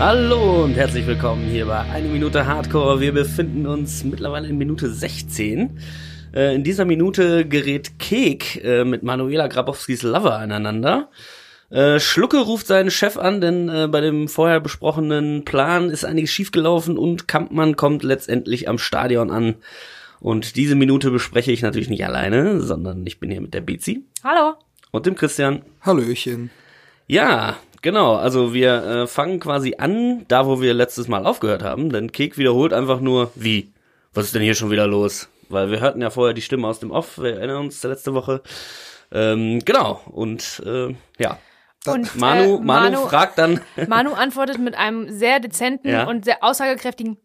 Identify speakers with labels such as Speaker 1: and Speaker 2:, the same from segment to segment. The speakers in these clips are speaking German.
Speaker 1: Hallo und herzlich willkommen hier bei Eine Minute Hardcore. Wir befinden uns mittlerweile in Minute 16. Äh, in dieser Minute gerät Kek äh, mit Manuela Grabowskis Lover aneinander. Äh, Schlucke ruft seinen Chef an, denn bei dem vorher besprochenen Plan ist einiges schiefgelaufen und Kampmann kommt letztendlich am Stadion an. Und diese Minute bespreche ich natürlich nicht alleine, sondern ich bin hier mit der Bizi
Speaker 2: Hallo.
Speaker 1: und dem Christian.
Speaker 3: Hallöchen.
Speaker 1: Ja, genau. Also wir äh, fangen quasi an, da wo wir letztes Mal aufgehört haben, denn Kek wiederholt einfach nur, wie? Was ist denn hier schon wieder los? Weil wir hörten ja vorher die Stimme aus dem Off, wir erinnern uns der letzte Woche. Ähm, genau, und äh, ja.
Speaker 2: Und,
Speaker 1: Manu,
Speaker 2: äh,
Speaker 1: Manu, fragt dann,
Speaker 2: Manu antwortet mit einem sehr dezenten
Speaker 1: Ja.
Speaker 2: und sehr aussagekräftigen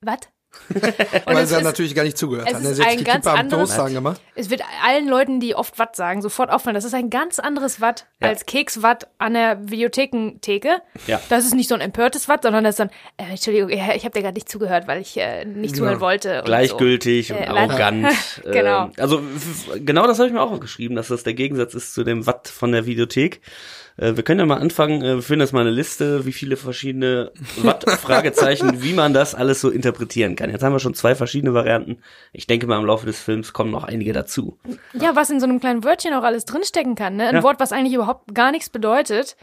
Speaker 2: Was? Und
Speaker 3: Weil ja
Speaker 2: ist,
Speaker 3: natürlich gar nicht zugehört
Speaker 2: es
Speaker 3: hat.
Speaker 2: ist
Speaker 3: ne?
Speaker 2: Ein ganz anderes-
Speaker 3: Toast angemacht.
Speaker 2: es wird allen Leuten, die oft Watt sagen, sofort auffallen. Das ist ein ganz anderes Watt
Speaker 1: Ja.
Speaker 2: als Keks-Watt an der Videothekentheke.
Speaker 1: Ja.
Speaker 2: Das ist nicht so ein empörtes Watt, sondern das ist dann, äh, Entschuldigung, ich habe dir gerade nicht zugehört, weil ich äh, nicht zuhören wollte. Und
Speaker 1: gleichgültig
Speaker 2: so.
Speaker 1: und
Speaker 2: Äh,
Speaker 1: arrogant.
Speaker 2: Genau.
Speaker 1: Äh, also f- genau das habe ich mir auch aufgeschrieben, dass das der Gegensatz ist zu dem Watt von der Videothek. Äh, wir können ja mal anfangen, äh, wir finden jetzt mal eine Liste, wie viele verschiedene Watt, Fragezeichen, wie man das alles so interpretieren kann. Jetzt haben wir schon zwei verschiedene Varianten. Ich denke mal, im Laufe des Films kommen noch einige dazu.
Speaker 2: Ja, was in so einem kleinen Wörtchen auch alles drinstecken kann. Ne? Ein
Speaker 1: Ja.
Speaker 2: Wort, was eigentlich überhaupt gar nichts bedeutet.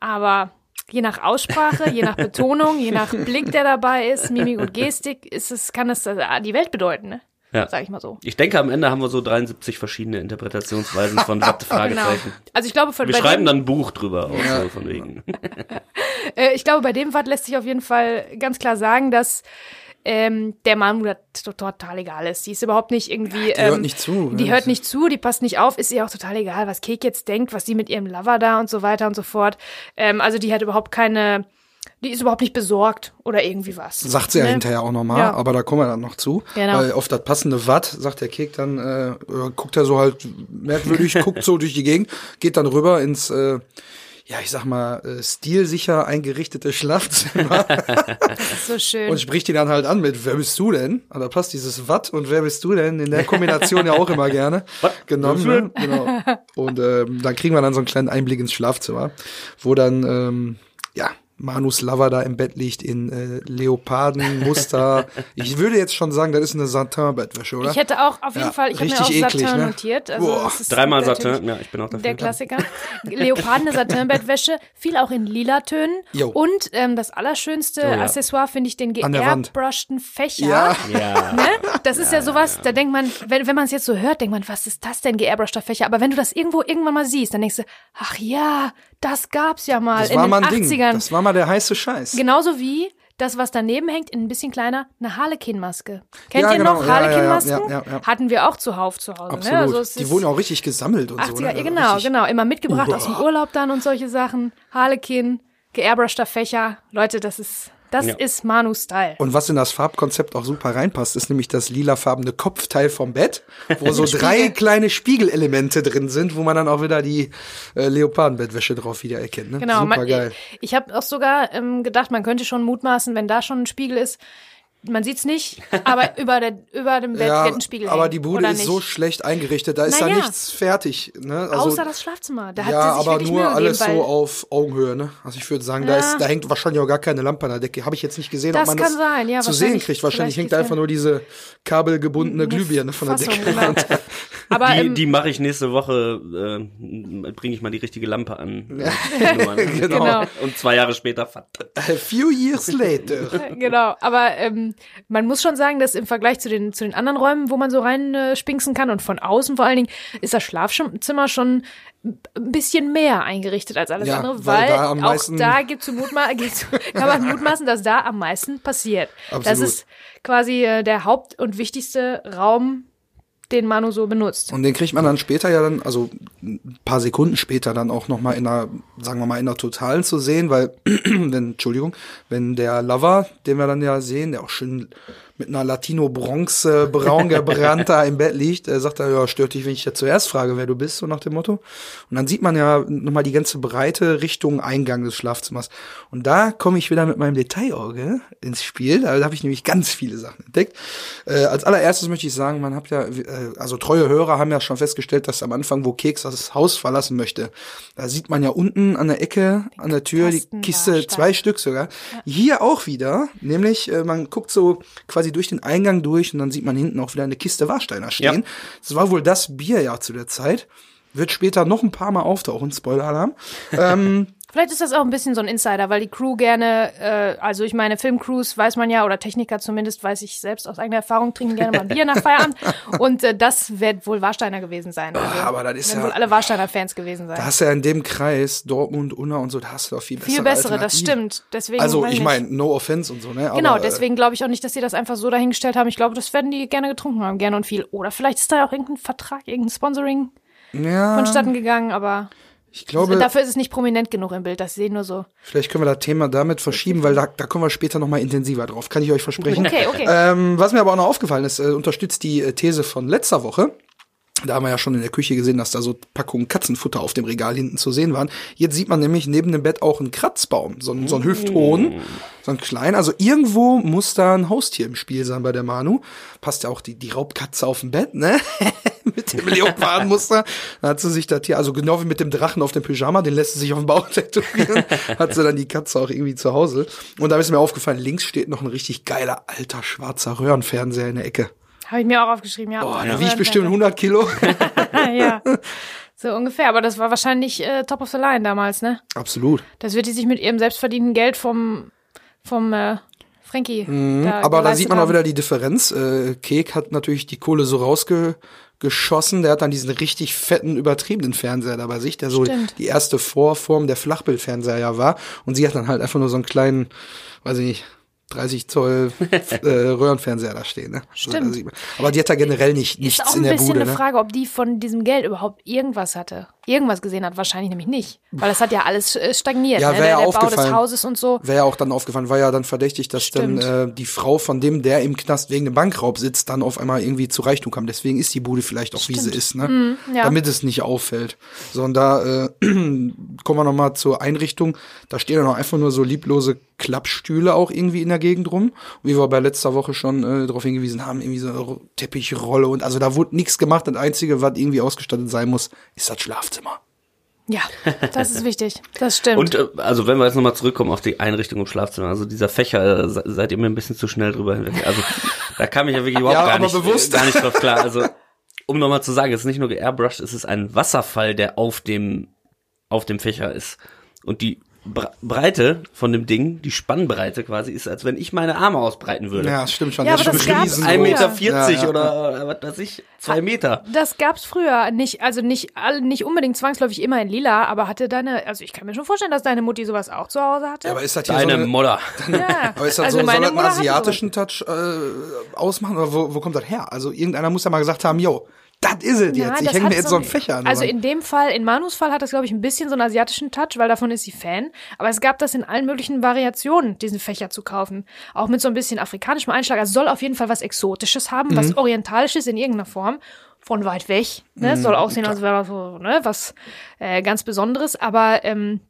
Speaker 2: Aber je nach Aussprache, je nach Betonung, je nach Blick, der dabei ist, Mimik und Gestik, ist es, kann es äh, die Welt bedeuten, ne?
Speaker 1: Ja.
Speaker 2: Sag ich mal so.
Speaker 1: Ich denke, am Ende haben wir so 73 verschiedene Interpretationsweisen von Watt, Fragezeichen.
Speaker 2: Also ich glaube, von,
Speaker 1: Wir
Speaker 2: bei
Speaker 1: schreiben
Speaker 2: dem,
Speaker 1: dann ein Buch drüber, auch so von wegen.
Speaker 2: äh, ich glaube, bei dem Watt lässt sich auf jeden Fall ganz klar sagen, dass ähm, der Manu da to- total egal ist. Die ist überhaupt nicht irgendwie.
Speaker 3: Die hört
Speaker 2: ähm,
Speaker 3: nicht zu.
Speaker 2: Die
Speaker 3: ne?
Speaker 2: hört nicht zu, die passt nicht auf, ist ihr auch total egal, was Kek jetzt denkt, was sie mit ihrem Lover da und so weiter und so fort. Ähm, also die hat überhaupt keine, die ist überhaupt nicht besorgt oder irgendwie was.
Speaker 3: Sagt sie ja
Speaker 2: Ne?
Speaker 3: hinterher auch nochmal,
Speaker 2: Ja.
Speaker 3: aber da kommen wir dann noch zu.
Speaker 2: Genau.
Speaker 3: Weil auf das passende Watt sagt der Kek dann, äh, äh, guckt er so halt merkwürdig, guckt so durch die Gegend, geht dann rüber ins, äh, ja, ich sag mal, äh, stilsicher eingerichtete Schlafzimmer
Speaker 2: Das ist so schön.
Speaker 3: und spricht ihn dann halt an mit, wer bist du denn? Und da passt dieses Watt und wer bist du denn? In der Kombination ja auch immer gerne genommen. Ne? Genau. Und ähm, dann kriegen wir dann so einen kleinen Einblick ins Schlafzimmer, wo dann, ähm, ja, Manus Lover da im Bett liegt in äh, Leopardenmuster. ich würde jetzt schon sagen, das ist eine Satin-Bettwäsche, oder?
Speaker 2: ich hätte auch auf jeden
Speaker 3: Ja,
Speaker 2: Fall, ich habe mir
Speaker 3: richtig
Speaker 2: auch
Speaker 3: eklig,
Speaker 2: Satin
Speaker 3: ne?
Speaker 2: notiert. Also
Speaker 3: Boah.
Speaker 1: Dreimal Satin, ja, ich bin auch dafür.
Speaker 2: Der Klassiker. Leopardene Satinbettwäsche, viel auch in lila Tönen.
Speaker 3: Jo.
Speaker 2: Und ähm, das allerschönste
Speaker 1: Oh ja.
Speaker 2: Accessoire finde ich den geairbrushten Fächer.
Speaker 3: Ja.
Speaker 1: Ja.
Speaker 2: Ne? Das ist ja, sowas, da denkt man, wenn, wenn man es jetzt so hört, denkt man, was ist das denn, geairbrushter Fächer? Aber wenn du das irgendwo irgendwann mal siehst, dann denkst du, ach ja, das gab's ja mal
Speaker 3: Das
Speaker 2: in
Speaker 3: war
Speaker 2: den
Speaker 3: mal ein
Speaker 2: 80ern.
Speaker 3: Ding. Das war mal der heiße Scheiß.
Speaker 2: Genauso wie das, was daneben hängt, in ein bisschen kleiner, eine Harlequin-Maske. Kennt
Speaker 3: Ja,
Speaker 2: ihr
Speaker 3: genau.
Speaker 2: noch
Speaker 3: Ja, ja, ja,
Speaker 2: Harlequin-Masken?
Speaker 3: ja.
Speaker 2: Hatten wir auch zuhauf zu Hause.
Speaker 3: Absolut.
Speaker 2: Ne? Also
Speaker 3: die wurden auch richtig gesammelt und
Speaker 2: 80er,
Speaker 3: so. Ne?
Speaker 2: ja, genau, genau. Immer mitgebracht aus dem
Speaker 3: Uah.
Speaker 2: Urlaub dann und solche Sachen. Harlequin, geairbrushter Fächer. Leute, das ist, das
Speaker 1: Ja.
Speaker 2: ist Manu-Style.
Speaker 3: Und was in das Farbkonzept auch super reinpasst, ist nämlich das lilafarbene Kopfteil vom Bett, wo so drei kleine Spiegelelemente drin sind, wo man dann auch wieder die äh, Leopardenbettwäsche drauf wiedererkennt. Ne?
Speaker 2: Genau,
Speaker 3: super geil.
Speaker 2: ich, ich habe auch sogar ähm, gedacht, man könnte schon mutmaßen, wenn da schon ein Spiegel ist. Man sieht's nicht, aber über, der, über dem Bett
Speaker 3: Ja,
Speaker 2: wird ein Spiegel
Speaker 3: aber
Speaker 2: hängen,
Speaker 3: die Bude ist
Speaker 2: nicht?
Speaker 3: so schlecht eingerichtet, da ist
Speaker 2: Na
Speaker 3: da
Speaker 2: ja.
Speaker 3: nichts fertig. Ne? Also,
Speaker 2: Außer das Schlafzimmer. Da hat
Speaker 3: ja,
Speaker 2: sie sich
Speaker 3: aber nur
Speaker 2: Mühe
Speaker 3: alles
Speaker 2: gegeben,
Speaker 3: so auf Augenhöhe. Ne? Also ich würde sagen, da,
Speaker 2: Ja.
Speaker 3: ist, da hängt wahrscheinlich auch gar keine Lampe an der Decke. Habe ich jetzt nicht gesehen,
Speaker 2: Das
Speaker 3: ob man
Speaker 2: kann
Speaker 3: das
Speaker 2: sein, ja,
Speaker 3: zu sehen kriegt. Wahrscheinlich hängt
Speaker 2: gibt's
Speaker 3: einfach nur diese kabelgebundene Glühbirne von der
Speaker 2: Fassung,
Speaker 3: Decke
Speaker 2: genau. Aber
Speaker 1: Die,
Speaker 2: ähm,
Speaker 1: die mache ich nächste Woche, äh, bringe ich mal die richtige Lampe an.
Speaker 3: Genau.
Speaker 2: Genau.
Speaker 1: Und zwei Jahre später.
Speaker 3: A few years later.
Speaker 2: genau, aber ähm, man muss schon sagen, dass im Vergleich zu den, zu den anderen Räumen, wo man so rein äh, spinksen kann und von außen vor allen Dingen, ist das Schlafzimmer schon ein bisschen mehr eingerichtet als alles
Speaker 3: Ja,
Speaker 2: andere,
Speaker 3: weil
Speaker 2: weil,
Speaker 3: da
Speaker 2: auch da gibt's zu mutma gibt's, kann man mutmaßen, dass da am meisten passiert. Das
Speaker 3: Absolut.
Speaker 2: ist quasi äh, der Haupt- und wichtigste Raum, den Manu so benutzt.
Speaker 3: Und den kriegt man dann später ja dann, also ein paar Sekunden später dann auch noch mal in einer, sagen wir mal, in einer Totalen zu sehen, weil, wenn, Entschuldigung, wenn der Lover, den wir dann ja sehen, der auch schön mit einer Latino-Bronze braun gebrannt da im Bett liegt, äh, sagt er, ja, stört dich, wenn ich dir zuerst frage, wer du bist, so nach dem Motto. Und dann sieht man ja nochmal die ganze breite Richtung Eingang des Schlafzimmers. Und da komme ich wieder mit meinem Detailauge ins Spiel. Da habe ich nämlich ganz viele Sachen entdeckt. Äh, als allererstes möchte ich sagen, man hat ja, äh, also treue Hörer haben ja schon festgestellt, dass am Anfang, wo Keks das Haus verlassen möchte, da sieht man ja unten an der Ecke, an der Tür, die Kiste, zwei Stück sogar. Ja. Hier auch wieder, nämlich äh, man guckt so quasi durch den Eingang durch und dann sieht man hinten auch wieder eine Kiste Warsteiner stehen. Ja. Das war wohl das Bier ja zu der Zeit. Wird später noch ein paar Mal auftauchen, Spoiler-Alarm. ähm,
Speaker 2: Vielleicht ist das auch ein bisschen so ein Insider, weil die Crew gerne, äh, also ich meine, Filmcrews weiß man ja, oder Techniker zumindest, weiß ich selbst aus eigener Erfahrung, trinken gerne mal Bier nach Feierabend. Und äh, das wird wohl Warsteiner gewesen sein.
Speaker 3: Also, oh, aber das ist ja,
Speaker 2: wohl alle Warsteiner-Fans gewesen sein.
Speaker 3: Da hast du ja in dem Kreis, Dortmund, Unna und so, da hast du doch viel bessere
Speaker 2: Viel bessere, das stimmt. Deswegen
Speaker 3: also ich meine, no offense und so, ne?
Speaker 2: Aber, genau, deswegen glaube ich auch nicht, dass sie das einfach so dahingestellt haben. Ich glaube, das werden die gerne getrunken haben, gerne und viel. Oder vielleicht ist da auch irgendein Vertrag, irgendein Sponsoring ja. vonstatten gegangen, aber
Speaker 3: ich glaube,
Speaker 2: dafür ist es nicht prominent genug im Bild, das sehen nur so.
Speaker 3: Vielleicht können wir das Thema damit verschieben, weil da, da kommen wir später nochmal intensiver drauf, kann ich euch versprechen. Okay, okay. Ähm, was mir aber auch noch aufgefallen ist, äh, unterstützt die äh, These von letzter Woche. Da haben wir ja schon in der Küche gesehen, dass da so Packungen Katzenfutter auf dem Regal hinten zu sehen waren. Jetzt sieht man nämlich neben dem Bett auch einen Kratzbaum, so, ein, so ein Hüfthohn, so ein klein. Also irgendwo muss da ein Haustier im Spiel sein bei der Manu. Passt ja auch die, die Raubkatze auf dem Bett, ne? mit dem Leopardenmuster. Da hat sie sich das Tier, also genau wie mit dem Drachen auf dem Pyjama, den lässt sie sich auf den Bauch tätowieren, hat sie dann die Katze auch irgendwie zu Hause. Und da ist mir aufgefallen, links steht noch ein richtig geiler, alter, schwarzer Röhrenfernseher in der Ecke.
Speaker 2: Habe ich mir auch aufgeschrieben, ja.
Speaker 3: Boah, der wiegt bestimmt 100 Kilo.
Speaker 2: ja. So ungefähr, aber das war wahrscheinlich äh, top of the line damals, ne?
Speaker 3: Absolut.
Speaker 2: Das wird die sich mit ihrem selbstverdienten Geld vom, vom äh, Frankie.
Speaker 3: Mhm, da aber da sieht man haben. auch wieder die Differenz. Äh, Kek hat natürlich die Kohle so rausgeschossen. Der hat dann diesen richtig fetten, übertriebenen Fernseher da bei sich, der so Stimmt. die erste Vorform der Flachbildfernseher ja war. Und sie hat dann halt einfach nur so einen kleinen, weiß ich nicht, 30 Zoll äh, Röhrenfernseher da stehen. Ne?
Speaker 2: Stimmt.
Speaker 3: Also, aber die hat da generell nicht nichts
Speaker 2: auch
Speaker 3: in der
Speaker 2: Bude. Ist ein bisschen
Speaker 3: eine
Speaker 2: ne? Frage, ob die von diesem Geld überhaupt irgendwas hatte. Irgendwas gesehen hat, wahrscheinlich nämlich nicht. Weil das hat ja alles äh, stagniert.
Speaker 3: Ja,
Speaker 2: ne?
Speaker 3: wäre ja
Speaker 2: der, der. Bau des Hauses und so.
Speaker 3: Wäre ja auch dann aufgefallen, war ja dann verdächtig, dass Stimmt. dann äh, die Frau von dem, der im Knast wegen dem Bankraub sitzt, dann auf einmal irgendwie zu Reichtum kam. Deswegen ist die Bude vielleicht auch, Stimmt. wie sie ist, ne? Mm, ja. Damit es nicht auffällt. So, und da äh, kommen wir nochmal zur Einrichtung. Da stehen dann auch einfach nur so lieblose Klappstühle auch irgendwie in der Gegend rum. Wie wir bei letzter Woche schon äh, darauf hingewiesen haben, irgendwie so eine Teppichrolle und also da wurde nichts gemacht. Das Einzige, was irgendwie ausgestattet sein muss, ist das Schlafzimmer.
Speaker 2: Ja, das ist wichtig. Das stimmt.
Speaker 1: Und äh, also wenn wir jetzt nochmal zurückkommen auf die Einrichtung im Schlafzimmer, also dieser Fächer, äh, seid ihr mir ein bisschen zu schnell drüber hinweg. Also da kam ich ja wirklich überhaupt ja, gar, nicht, bewusst. gar nicht drauf klar. Also um nochmal zu sagen, es ist nicht nur geairbrushed, es ist ein Wasserfall, der auf dem auf dem Fächer ist. Und die Breite von dem Ding, die Spannbreite quasi, ist, als wenn ich meine Arme ausbreiten würde.
Speaker 3: Ja, das stimmt schon.
Speaker 2: Ja,
Speaker 3: das
Speaker 2: ist schon riesen.
Speaker 1: 1,40 Meter 40 ja, ja. oder was weiß ich, zwei Meter.
Speaker 2: Das gab's früher nicht, also nicht, nicht unbedingt zwangsläufig immer in lila, aber hatte deine, also ich kann mir schon vorstellen, dass deine Mutti sowas auch zu Hause hatte.
Speaker 3: Ja, aber ist das hier
Speaker 1: deine
Speaker 3: so eine,
Speaker 1: Modder.
Speaker 2: Ja.
Speaker 3: aber ist das also so, soll das einen asiatischen Touch äh, ausmachen oder wo, wo kommt das her? Also irgendeiner muss ja mal gesagt haben, yo, das is ist es jetzt. ich hänge mir jetzt so einen Fächer an.
Speaker 2: Also in dem Fall, in Manus Fall hat das, glaube ich, ein bisschen so einen asiatischen Touch, weil davon ist sie Fan. Aber es gab das in allen möglichen Variationen, diesen Fächer zu kaufen. Auch mit so ein bisschen afrikanischem Einschlag. Also soll auf jeden Fall was Exotisches haben, mhm. was Orientalisches in irgendeiner Form. Von weit weg. Ne? Mhm, soll aussehen, als wäre das so ne? was äh, ganz Besonderes. Aber ähm,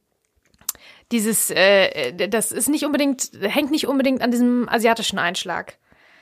Speaker 2: dieses, äh, das ist nicht unbedingt, hängt nicht unbedingt an diesem asiatischen Einschlag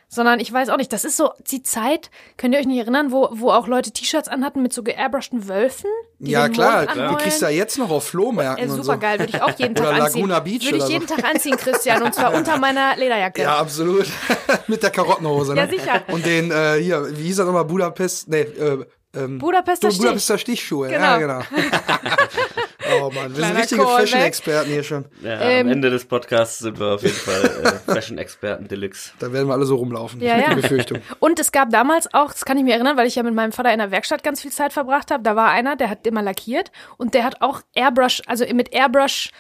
Speaker 2: sondern ich weiß auch nicht, das ist so die Zeit, könnt ihr euch nicht erinnern, wo, wo auch Leute T-Shirts anhatten mit so geairbrushten Wölfen?
Speaker 3: Ja, klar, klar. die kriegst du ja jetzt noch auf Flohmärkten
Speaker 2: äh,
Speaker 3: und
Speaker 2: super
Speaker 3: so.
Speaker 2: geil, würde ich auch jeden Tag anziehen.
Speaker 3: Laguna Beach
Speaker 2: würde ich jeden so. Tag anziehen, Christian, und zwar unter meiner Lederjacke.
Speaker 3: Ja, absolut. mit der Karottenhose, ne?
Speaker 2: Ja, sicher.
Speaker 3: Und den, äh, hier, wie hieß er nochmal, Budapest, nee, äh,
Speaker 2: ähm, Budapester, Stich.
Speaker 3: Budapester Stichschuhe, genau. ja, genau. oh Mann, wir sind richtige Fashion-Experten hier schon.
Speaker 1: Ja, ähm, am Ende des Podcasts sind wir auf jeden Fall äh, Fashion-Experten Deluxe.
Speaker 3: Da werden wir alle so rumlaufen,
Speaker 2: ja, ja.
Speaker 3: Befürchtung.
Speaker 2: Und es gab damals auch, das kann ich mir erinnern, weil ich ja mit meinem Vater in der Werkstatt ganz viel Zeit verbracht habe, da war einer, der hat immer lackiert und der hat auch Airbrush, also mit Airbrush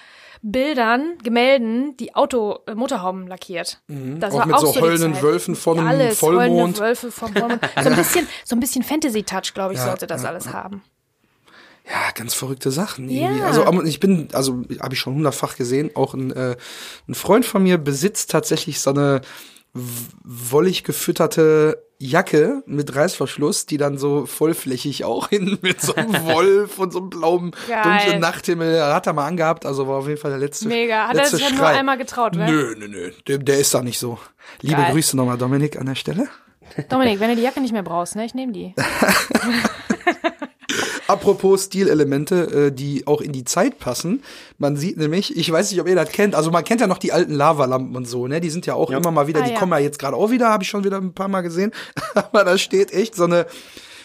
Speaker 2: Bildern, Gemälden, die Auto äh, Motorhauben lackiert.
Speaker 3: Mhm. Das auch war mit auch so, so heulenden Wölfen von einem alles, Vollmond.
Speaker 2: Wölfe vom Vollmond. So ein bisschen, so ein bisschen Fantasy-Touch, glaube ich, ja, sollte das ja, alles ja. haben.
Speaker 3: Ja, ganz verrückte Sachen. Irgendwie. Ja. Also ich bin, also habe ich schon hundertfach gesehen. Auch ein, äh, ein Freund von mir besitzt tatsächlich so eine wollig gefütterte Jacke mit Reißverschluss, die dann so vollflächig auch hin mit so einem Wolf und so einem blauen,
Speaker 2: Geil.
Speaker 3: dunklen Nachthimmel. Hat er mal angehabt, also war auf jeden Fall der letzte.
Speaker 2: Mega. Hat er sich ja nur einmal getraut, ne?
Speaker 3: Nö, nö, nö. Der, der ist da nicht so. Liebe
Speaker 2: Geil.
Speaker 3: Grüße nochmal, Dominik, an der Stelle.
Speaker 2: Dominik, wenn du die Jacke nicht mehr brauchst, ne, ich nehme die.
Speaker 3: Apropos Stilelemente, äh, die auch in die Zeit passen. Man sieht nämlich, ich weiß nicht, ob ihr das kennt, also man kennt ja noch die alten Lavalampen und so, ne? Die sind ja auch immer mal wieder,
Speaker 2: Ah,
Speaker 3: die
Speaker 2: ja.
Speaker 3: kommen ja jetzt gerade auch wieder, habe ich schon wieder ein paar Mal gesehen. Aber da steht echt so eine,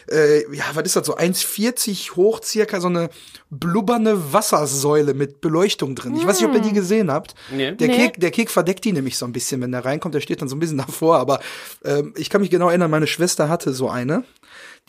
Speaker 3: äh, ja, was ist das, so 1,40 hoch circa, so eine blubbernde Wassersäule mit Beleuchtung drin. Ich weiß nicht, ob ihr die gesehen habt.
Speaker 1: Nee.
Speaker 3: Der,
Speaker 2: Nee.
Speaker 3: Kek, der Kek verdeckt die nämlich so ein bisschen, wenn der reinkommt, der steht dann so ein bisschen davor. Aber ähm, ich kann mich genau erinnern, meine Schwester hatte so eine.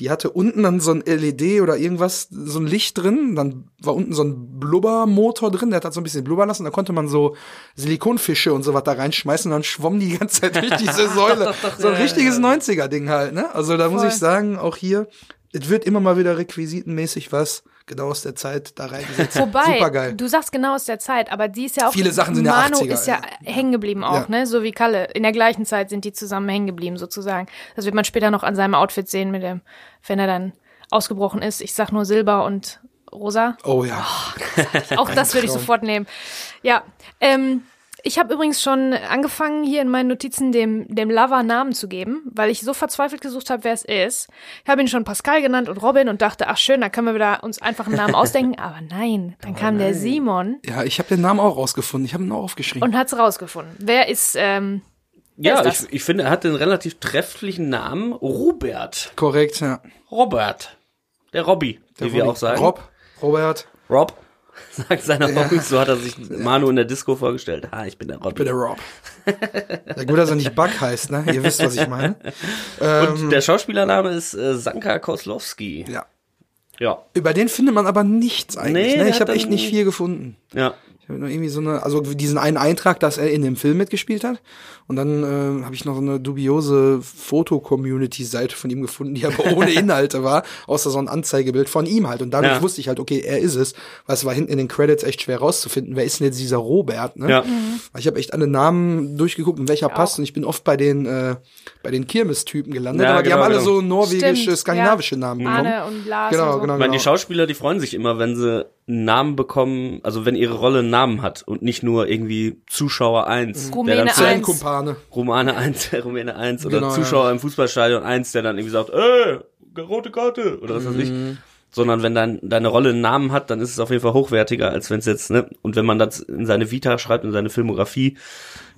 Speaker 3: Die hatte unten dann so ein LED oder irgendwas, so ein Licht drin. Dann war unten so ein Blubbermotor drin, der hat halt so ein bisschen blubbern lassen. Da konnte man so Silikonfische und so was da reinschmeißen und dann schwamm die die ganze Zeit durch diese Säule. so ein richtiges 90er-Ding halt, ne? Also da muss
Speaker 2: Voll.
Speaker 3: ich sagen, auch hier, es wird immer mal wieder requisitenmäßig was genau aus der Zeit da reingesetzt.
Speaker 2: Wobei,
Speaker 3: Supergeil.
Speaker 2: du sagst genau aus der Zeit, aber die ist ja auch.
Speaker 3: Viele Sachen sind ja
Speaker 2: Manu
Speaker 3: 80er,
Speaker 2: ist ja, hängen geblieben auch,
Speaker 3: Ja.
Speaker 2: ne? So wie Kalle. In der gleichen Zeit sind die zusammen hängen geblieben, sozusagen. Das wird man später noch an seinem Outfit sehen, mit dem, wenn er dann ausgebrochen ist. Ich sag nur Silber und Rosa.
Speaker 3: Oh ja.
Speaker 2: Auch das würde ich sofort nehmen. Ja, ähm, ich habe übrigens schon angefangen, hier in meinen Notizen dem, dem Lover Namen zu geben, weil ich so verzweifelt gesucht habe, wer es ist. Ich habe ihn schon Pascal genannt und Robin und dachte, ach schön, da können wir wieder uns einfach einen Namen ausdenken. Aber nein, dann kam der Simon
Speaker 3: Ja, ich habe den Namen auch rausgefunden. Ich habe ihn auch aufgeschrieben.
Speaker 2: und hat's rausgefunden. Wer ist, ähm, Wer
Speaker 1: Ja,
Speaker 2: ist
Speaker 1: ich, ich finde, er hat den relativ trefflichen Namen Robert.
Speaker 3: Korrekt, ja.
Speaker 1: Robert. Der Robby, wie wir
Speaker 3: Robby.
Speaker 1: auch sagen.
Speaker 3: Rob, Robert,
Speaker 1: Rob. Sagt seiner Hobbys, so hat er sich Manu in der Disco vorgestellt. Ah, ich bin der Robby.
Speaker 3: bitte Rob. ja, gut, dass er nicht Buck heißt, ne? Ihr wisst, was ich meine.
Speaker 1: Und der Schauspielername ist äh, Sanka Koslowski.
Speaker 3: Ja.
Speaker 1: Ja.
Speaker 3: Über den findet man aber nichts eigentlich.
Speaker 1: Nee,
Speaker 3: ne?
Speaker 1: der
Speaker 3: Ich habe echt nicht viel gefunden.
Speaker 1: Ja.
Speaker 3: Ich habe nur irgendwie so eine, also diesen einen Eintrag, dass er in dem Film mitgespielt hat. Und dann äh, habe ich noch so eine dubiose Foto-Community-Seite von ihm gefunden, die aber ohne Inhalte war, außer so ein Anzeigebild von ihm halt. Und dadurch
Speaker 1: Ja.
Speaker 3: wusste ich halt, okay, er ist es. Weil es war hinten in den Credits echt schwer rauszufinden, wer ist denn jetzt dieser Robert, ne?
Speaker 1: Ja.
Speaker 3: Weil Ich habe echt alle Namen durchgeguckt und welcher
Speaker 2: Ich
Speaker 3: passt. Und ich bin oft bei den äh, bei den Kirmes-Typen gelandet,
Speaker 1: Ja,
Speaker 3: aber die
Speaker 1: genau,
Speaker 3: haben alle
Speaker 1: genau.
Speaker 3: so norwegische,
Speaker 2: Stimmt,
Speaker 3: skandinavische
Speaker 2: ja.
Speaker 3: Namen.
Speaker 2: Arne und Lars
Speaker 3: Genau,
Speaker 2: und so.
Speaker 3: genau.
Speaker 1: Ich meine, die Schauspieler, die freuen sich immer, wenn sie einen Namen bekommen, also wenn ihre Rolle einen Namen hat und nicht nur irgendwie Zuschauer 1.
Speaker 2: Rumäne
Speaker 1: der dann zu-
Speaker 2: eins.
Speaker 3: Zellenkumpane.
Speaker 1: Romane 1, Rumäne 1 oder
Speaker 3: Genau,
Speaker 1: Zuschauer im Fußballstadion 1, der dann irgendwie sagt, ey, rote Karte oder was weiß ich.
Speaker 3: Mhm.
Speaker 1: Sondern wenn dein, deine Rolle einen Namen hat, dann ist es auf jeden Fall hochwertiger, als wenn es jetzt, ne, und wenn man das in seine Vita schreibt, in seine Filmografie,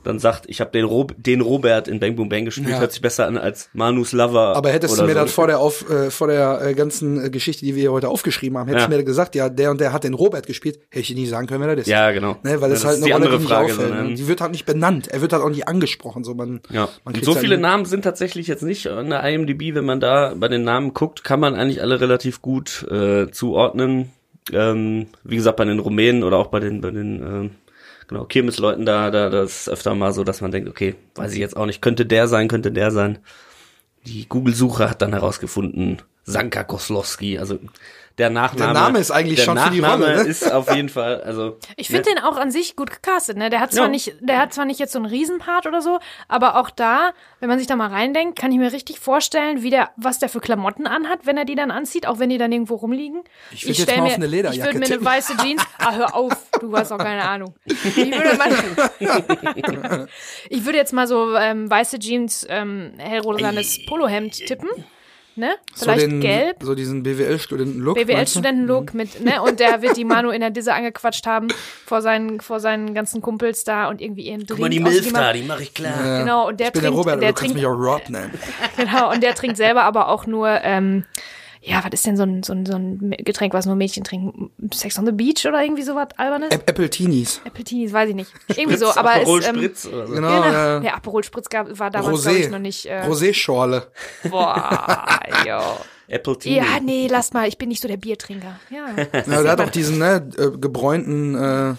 Speaker 1: dann sagt, ich habe den, Rob den Robert in Bang Boom Bang gespielt,
Speaker 3: Ja.
Speaker 1: hört sich besser an als Manus Lover.
Speaker 3: Aber hättest du mir
Speaker 1: so.
Speaker 3: das vor der auf, äh, vor der äh, ganzen äh, Geschichte, die wir hier heute aufgeschrieben haben, hättest
Speaker 1: Ja.
Speaker 3: du mir gesagt, ja, der und der hat den Robert gespielt, hätte ich dir nicht sagen können, wer das ist.
Speaker 1: Ja, genau.
Speaker 3: Ne, weil
Speaker 1: Ja,
Speaker 3: es halt eine Rolle,
Speaker 1: andere
Speaker 3: die
Speaker 1: Frage.
Speaker 3: auffällt.
Speaker 1: so,
Speaker 3: ne? Die wird halt nicht benannt. Er wird halt auch nicht angesprochen. So man,
Speaker 1: Ja.
Speaker 3: man
Speaker 1: Und so
Speaker 3: halt
Speaker 1: viele Namen sind tatsächlich jetzt nicht an der IMDb, wenn man da bei den Namen guckt, kann man eigentlich alle relativ gut äh, zuordnen. Ähm, wie gesagt, bei den Rumänen oder auch bei den, bei den ähm, genau, Kirmesleuten da, da, das ist öfter mal so, dass man denkt, okay, weiß ich jetzt auch nicht, könnte der sein, könnte der sein. Die Google-Suche hat dann herausgefunden, Sanka Koslowski, also der Nachname.
Speaker 3: Der Name ist eigentlich
Speaker 1: der
Speaker 3: schon für die
Speaker 1: Nachname
Speaker 3: Rolle, ne?
Speaker 1: ist auf jeden Fall, also.
Speaker 2: Ich finde den auch an sich gut gecastet, ne? Der hat zwar
Speaker 1: Ja.
Speaker 2: nicht, der hat zwar nicht jetzt so einen Riesenpart oder so, aber auch da, wenn man sich da mal reindenkt, kann ich mir richtig vorstellen, wie der, was der für Klamotten anhat, wenn er die dann anzieht, auch wenn die dann irgendwo rumliegen.
Speaker 3: Ich würd jetzt
Speaker 2: stell
Speaker 3: mal
Speaker 2: mir,
Speaker 3: auf eine Lederjacke
Speaker 2: Ich würde mir eine weiße Jeans, ah, hör auf, du hast auch keine Ahnung. Ich würde, mal, ich würde jetzt mal so ähm, weiße Jeans, ähm, hellrosanes Polohemd tippen, ne?
Speaker 3: so
Speaker 2: Vielleicht
Speaker 3: den,
Speaker 2: gelb.
Speaker 3: So diesen BWL-Studenten-Look.
Speaker 2: BWL-Studentenlook mit, ne, und der wird die Manu in der Disse angequatscht haben vor seinen, vor seinen ganzen Kumpels da und irgendwie ihren Drink
Speaker 1: Guck mal, die Milf da, die mache ich klar.
Speaker 2: Genau, und der
Speaker 3: Ich bin der
Speaker 2: trinkt,
Speaker 3: Robert, aber
Speaker 2: der
Speaker 3: du kannst
Speaker 2: trinkt,
Speaker 3: mich auch Rob nennen.
Speaker 2: genau, und der trinkt selber aber auch nur, ähm, ja, was ist denn so ein, so ein, so ein Getränk, was nur Mädchen trinken? Sex on the Beach oder irgendwie sowas albernes?
Speaker 3: Ap- Apple Teenies.
Speaker 2: Appletinis, weiß ich nicht. Irgendwie so, aber
Speaker 1: Aperol
Speaker 2: es, ähm,
Speaker 1: Spritz oder so.
Speaker 3: Genau,
Speaker 2: Genau,
Speaker 3: ja.
Speaker 2: der Aperol Spritz gab, war damals, glaube ich, noch nicht, äh,
Speaker 3: Rosé-Schorle.
Speaker 2: boah, yo.
Speaker 1: Apple TV.
Speaker 2: Ja, nee, lass mal, ich bin nicht so der Biertrinker. Ja.
Speaker 3: Ja, der hat auch diesen ne, äh, gebräunten äh,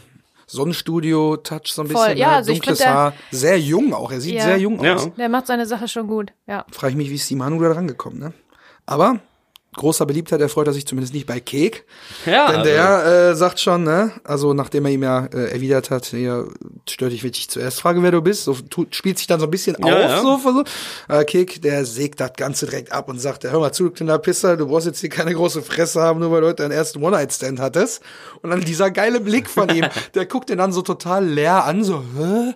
Speaker 3: Sonnenstudio-Touch so ein
Speaker 2: Voll,
Speaker 3: bisschen.
Speaker 2: ja,
Speaker 3: ne?
Speaker 2: also ich
Speaker 3: Dunkles
Speaker 2: der-
Speaker 3: Haar. Sehr jung auch. Er sieht
Speaker 2: Ja.
Speaker 3: sehr jung
Speaker 1: Ja.
Speaker 3: aus.
Speaker 2: Der macht seine Sache schon gut, ja.
Speaker 3: Frage ich mich, wie ist die Manu da rangekommen, ne? Aber großer Beliebtheit erfreut er sich zumindest nicht bei Kek.
Speaker 1: Ja,
Speaker 3: Denn
Speaker 1: also-
Speaker 3: der äh, sagt schon, ne, also nachdem er ihm ja äh, erwidert hat, ja, stört dich, wenn ich dich zuerst frage, wer du bist, so tut, spielt sich dann so ein bisschen
Speaker 1: Ja,
Speaker 3: auf,
Speaker 1: ja.
Speaker 3: so, so. Äh, Kek, der sägt das Ganze direkt ab und sagt, hör mal zu, du kleiner Pisser, du brauchst jetzt hier keine große Fresse haben, nur weil du heute deinen ersten One-Night-Stand hattest. Und dann dieser geile Blick von ihm, der guckt ihn dann so total leer an, so, hä?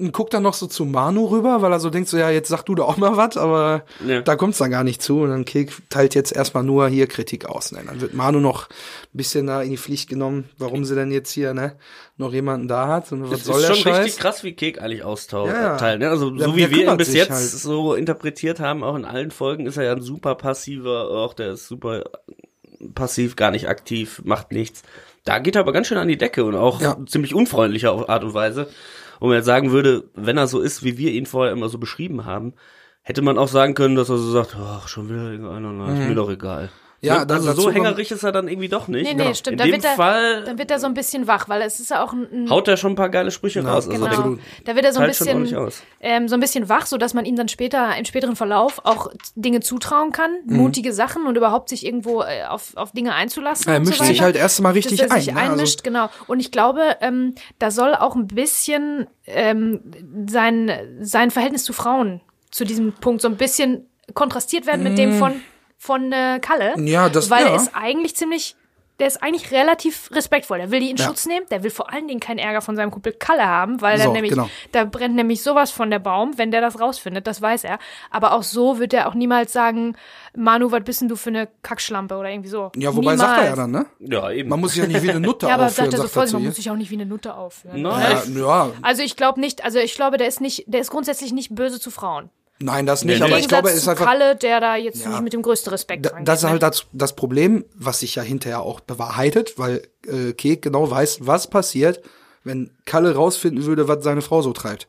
Speaker 3: Und guckt dann noch so zu Manu rüber, weil er so denkt, so, ja, jetzt sag du da auch mal was, aber
Speaker 1: Ja.
Speaker 3: da kommt's dann gar nicht zu. Und dann Kek teilt jetzt erstmal nur hier Kritik aus. Ne? Dann wird Manu noch ein bisschen da in die Pflicht genommen, warum sie denn jetzt hier ne, noch jemanden da hat. Und was
Speaker 1: Es
Speaker 3: soll
Speaker 1: ist
Speaker 3: der
Speaker 1: schon
Speaker 3: Scheiß?
Speaker 1: richtig krass, wie Kek eigentlich austeilt.
Speaker 3: Ja, ja.
Speaker 1: Ne? Also so wie wir ihn bis jetzt
Speaker 3: halt.
Speaker 1: so interpretiert haben, auch in allen Folgen, ist er ja ein super passiver, auch der ist super passiv, gar nicht aktiv, macht nichts. Da geht er aber ganz schön an die Decke und auch ziemlich unfreundlicher Art und Weise. Und man jetzt sagen würde, wenn er so ist, wie wir ihn vorher immer so beschrieben haben, hätte man auch sagen können, dass er so sagt, ach, schon wieder irgendeiner, na, ist mir doch egal.
Speaker 3: Mhm. Ja,
Speaker 1: Ne?
Speaker 3: dann
Speaker 1: also so hängerig ist er dann irgendwie doch nicht.
Speaker 2: Nee, nee,
Speaker 1: Genau.
Speaker 2: stimmt.
Speaker 1: In
Speaker 2: Da
Speaker 1: dem
Speaker 2: wird er-
Speaker 1: Fall
Speaker 2: Dann wird er so ein bisschen wach, weil es ist ja auch ein, ein
Speaker 1: haut er schon ein paar geile Sprüche raus. Also
Speaker 2: Genau.
Speaker 3: absolut.
Speaker 2: Da wird er so ein bisschen, ähm, so ein bisschen wach, so dass man ihm dann später im späteren Verlauf auch Dinge zutrauen kann,
Speaker 3: Mhm.
Speaker 2: mutige Sachen und überhaupt sich irgendwo äh, auf, auf Dinge einzulassen.
Speaker 3: Er
Speaker 2: und so
Speaker 3: mischt sich halt erst mal richtig
Speaker 2: dass er
Speaker 3: ein.
Speaker 2: sich
Speaker 3: ne? Also-
Speaker 2: einmischt, genau. Und ich glaube, ähm, da soll auch ein bisschen ähm, sein sein Verhältnis zu Frauen zu diesem Punkt so ein bisschen kontrastiert werden mit dem von von äh, Kalle.
Speaker 3: Ja, das-
Speaker 2: weil
Speaker 3: ja.
Speaker 2: er ist eigentlich ziemlich der ist eigentlich relativ respektvoll. Der will die in
Speaker 3: Ja.
Speaker 2: Schutz nehmen. Der will vor allen Dingen keinen Ärger von seinem Kumpel Kalle haben, weil
Speaker 3: So,
Speaker 2: er nämlich,
Speaker 3: genau.
Speaker 2: da brennt nämlich sowas von der Baum, wenn der das rausfindet, das weiß er. Aber auch so wird er auch niemals sagen, Manu, was bist denn du für eine Kackschlampe oder irgendwie so.
Speaker 3: Ja, wobei
Speaker 2: niemals.
Speaker 3: sagt er ja dann, ne?
Speaker 1: Ja, eben.
Speaker 3: Man muss sich ja nicht wie eine Nutte
Speaker 2: Ja, aber
Speaker 3: aufführen,
Speaker 2: sagt er so
Speaker 3: sagt er
Speaker 2: voll, man muss sich auch nicht wie eine Nutte aufführen.
Speaker 1: Nein.
Speaker 3: Ja, ja,
Speaker 2: Also ich glaube nicht, also ich glaube, der ist nicht, der ist grundsätzlich nicht böse zu Frauen.
Speaker 3: Nein, das nicht,
Speaker 1: Nee,
Speaker 3: aber
Speaker 1: nee.
Speaker 3: ich glaube, er ist einfach
Speaker 2: Kalle, der da jetzt
Speaker 3: Ja.
Speaker 2: nicht mit dem größten Respekt
Speaker 3: Da-
Speaker 2: rangeht,
Speaker 3: Das ist
Speaker 2: ne?
Speaker 3: halt das, das Problem, was sich ja hinterher auch bewahrheitet, weil äh, Kek genau weiß, was passiert, wenn Kalle rausfinden würde, was seine Frau so treibt.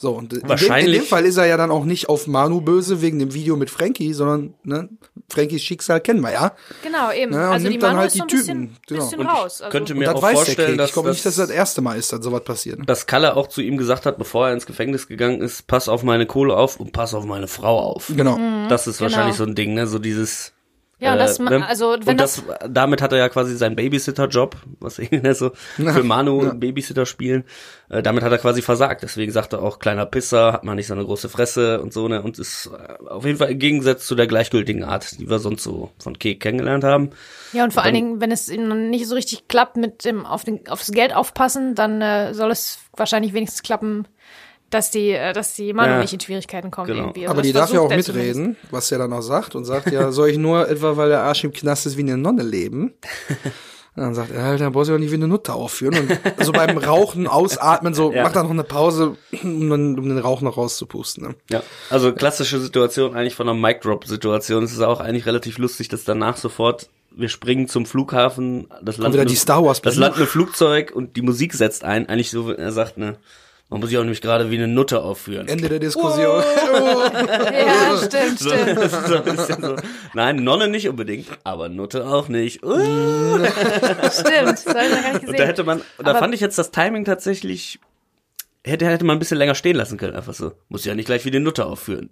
Speaker 3: So, und in dem, in
Speaker 1: Wahrscheinlich-
Speaker 3: dem Fall ist er ja dann auch nicht auf Manu böse wegen dem Video mit Frankie, sondern ne, Frankies Schicksal kennen wir ja.
Speaker 2: Genau, eben.
Speaker 3: Ja, und
Speaker 2: also die
Speaker 3: nimmt dann
Speaker 2: Manu
Speaker 3: halt
Speaker 2: ist so ein
Speaker 3: die
Speaker 2: bisschen,
Speaker 3: Typen, genau.
Speaker 2: bisschen raus. Also,
Speaker 1: könnte mir
Speaker 3: das
Speaker 1: auch vorstellen, dass,
Speaker 3: Ich glaube nicht, dass das das erste Mal ist, dass sowas passiert. Ne?
Speaker 1: dass Kalle auch zu ihm gesagt hat, bevor er ins Gefängnis gegangen ist, pass auf meine Kohle auf und pass auf meine Frau auf.
Speaker 3: Genau.
Speaker 1: Das ist wahrscheinlich
Speaker 2: Genau.
Speaker 1: so ein Ding, ne? So dieses.
Speaker 2: Ja, und das
Speaker 1: ne?
Speaker 2: also, wenn
Speaker 1: und das, damit hat er ja quasi seinen Babysitter-Job, was irgendwie so für Manu Babysitter spielen. Äh, damit hat er quasi versagt. Deswegen sagt er auch kleiner Pisser, hat man nicht so eine große Fresse und so ne und ist äh, auf jeden Fall im Gegensatz zu der gleichgültigen Art, die wir sonst so von Kek kennengelernt haben.
Speaker 2: Ja, und vor allen Dingen, wenn es ihm nicht so richtig klappt mit dem auf den, aufs Geld aufpassen, dann äh, soll es wahrscheinlich wenigstens klappen, dass die, äh, dass die Manu
Speaker 1: Ja.
Speaker 2: nicht in Schwierigkeiten kommt
Speaker 1: Genau.
Speaker 2: irgendwie. Also
Speaker 3: Aber die darf ja auch
Speaker 2: er zumindest.
Speaker 3: mitreden, was er dann auch sagt und sagt, ja, soll ich nur etwa, weil der Arsch im Knast ist, wie eine Nonne leben? Und dann sagt er, Alter, dann brauchst du ja nicht wie eine Nutte aufführen. Und also beim Rauchen, Ausatmen, so,
Speaker 1: Ja.
Speaker 3: macht dann noch eine Pause, um, den- um den Rauch noch rauszupusten. Ne?
Speaker 1: Ja, also klassische Situation eigentlich von einer Mic-Drop-Situation. Es ist auch eigentlich relativ lustig, dass danach sofort wir springen zum Flughafen, das
Speaker 3: Star Wars
Speaker 1: das
Speaker 3: Blende.
Speaker 1: landende Flugzeug und die Musik setzt ein. Eigentlich so, er sagt, ne, man muss sich auch nämlich gerade wie eine Nutte aufführen.
Speaker 3: Ende der Diskussion.
Speaker 2: Ja, stimmt,
Speaker 1: So,
Speaker 2: stimmt.
Speaker 1: so so. Nein, Nonne nicht unbedingt, aber Nutte auch nicht. Uh.
Speaker 2: Stimmt. Das habe ich noch gar nicht gesehen.
Speaker 1: Und da hätte man, da
Speaker 2: Aber-
Speaker 1: fand ich jetzt das Timing tatsächlich, hätte, hätte man ein bisschen länger stehen lassen können, einfach so. Muss ja nicht gleich wie eine Nutte aufführen.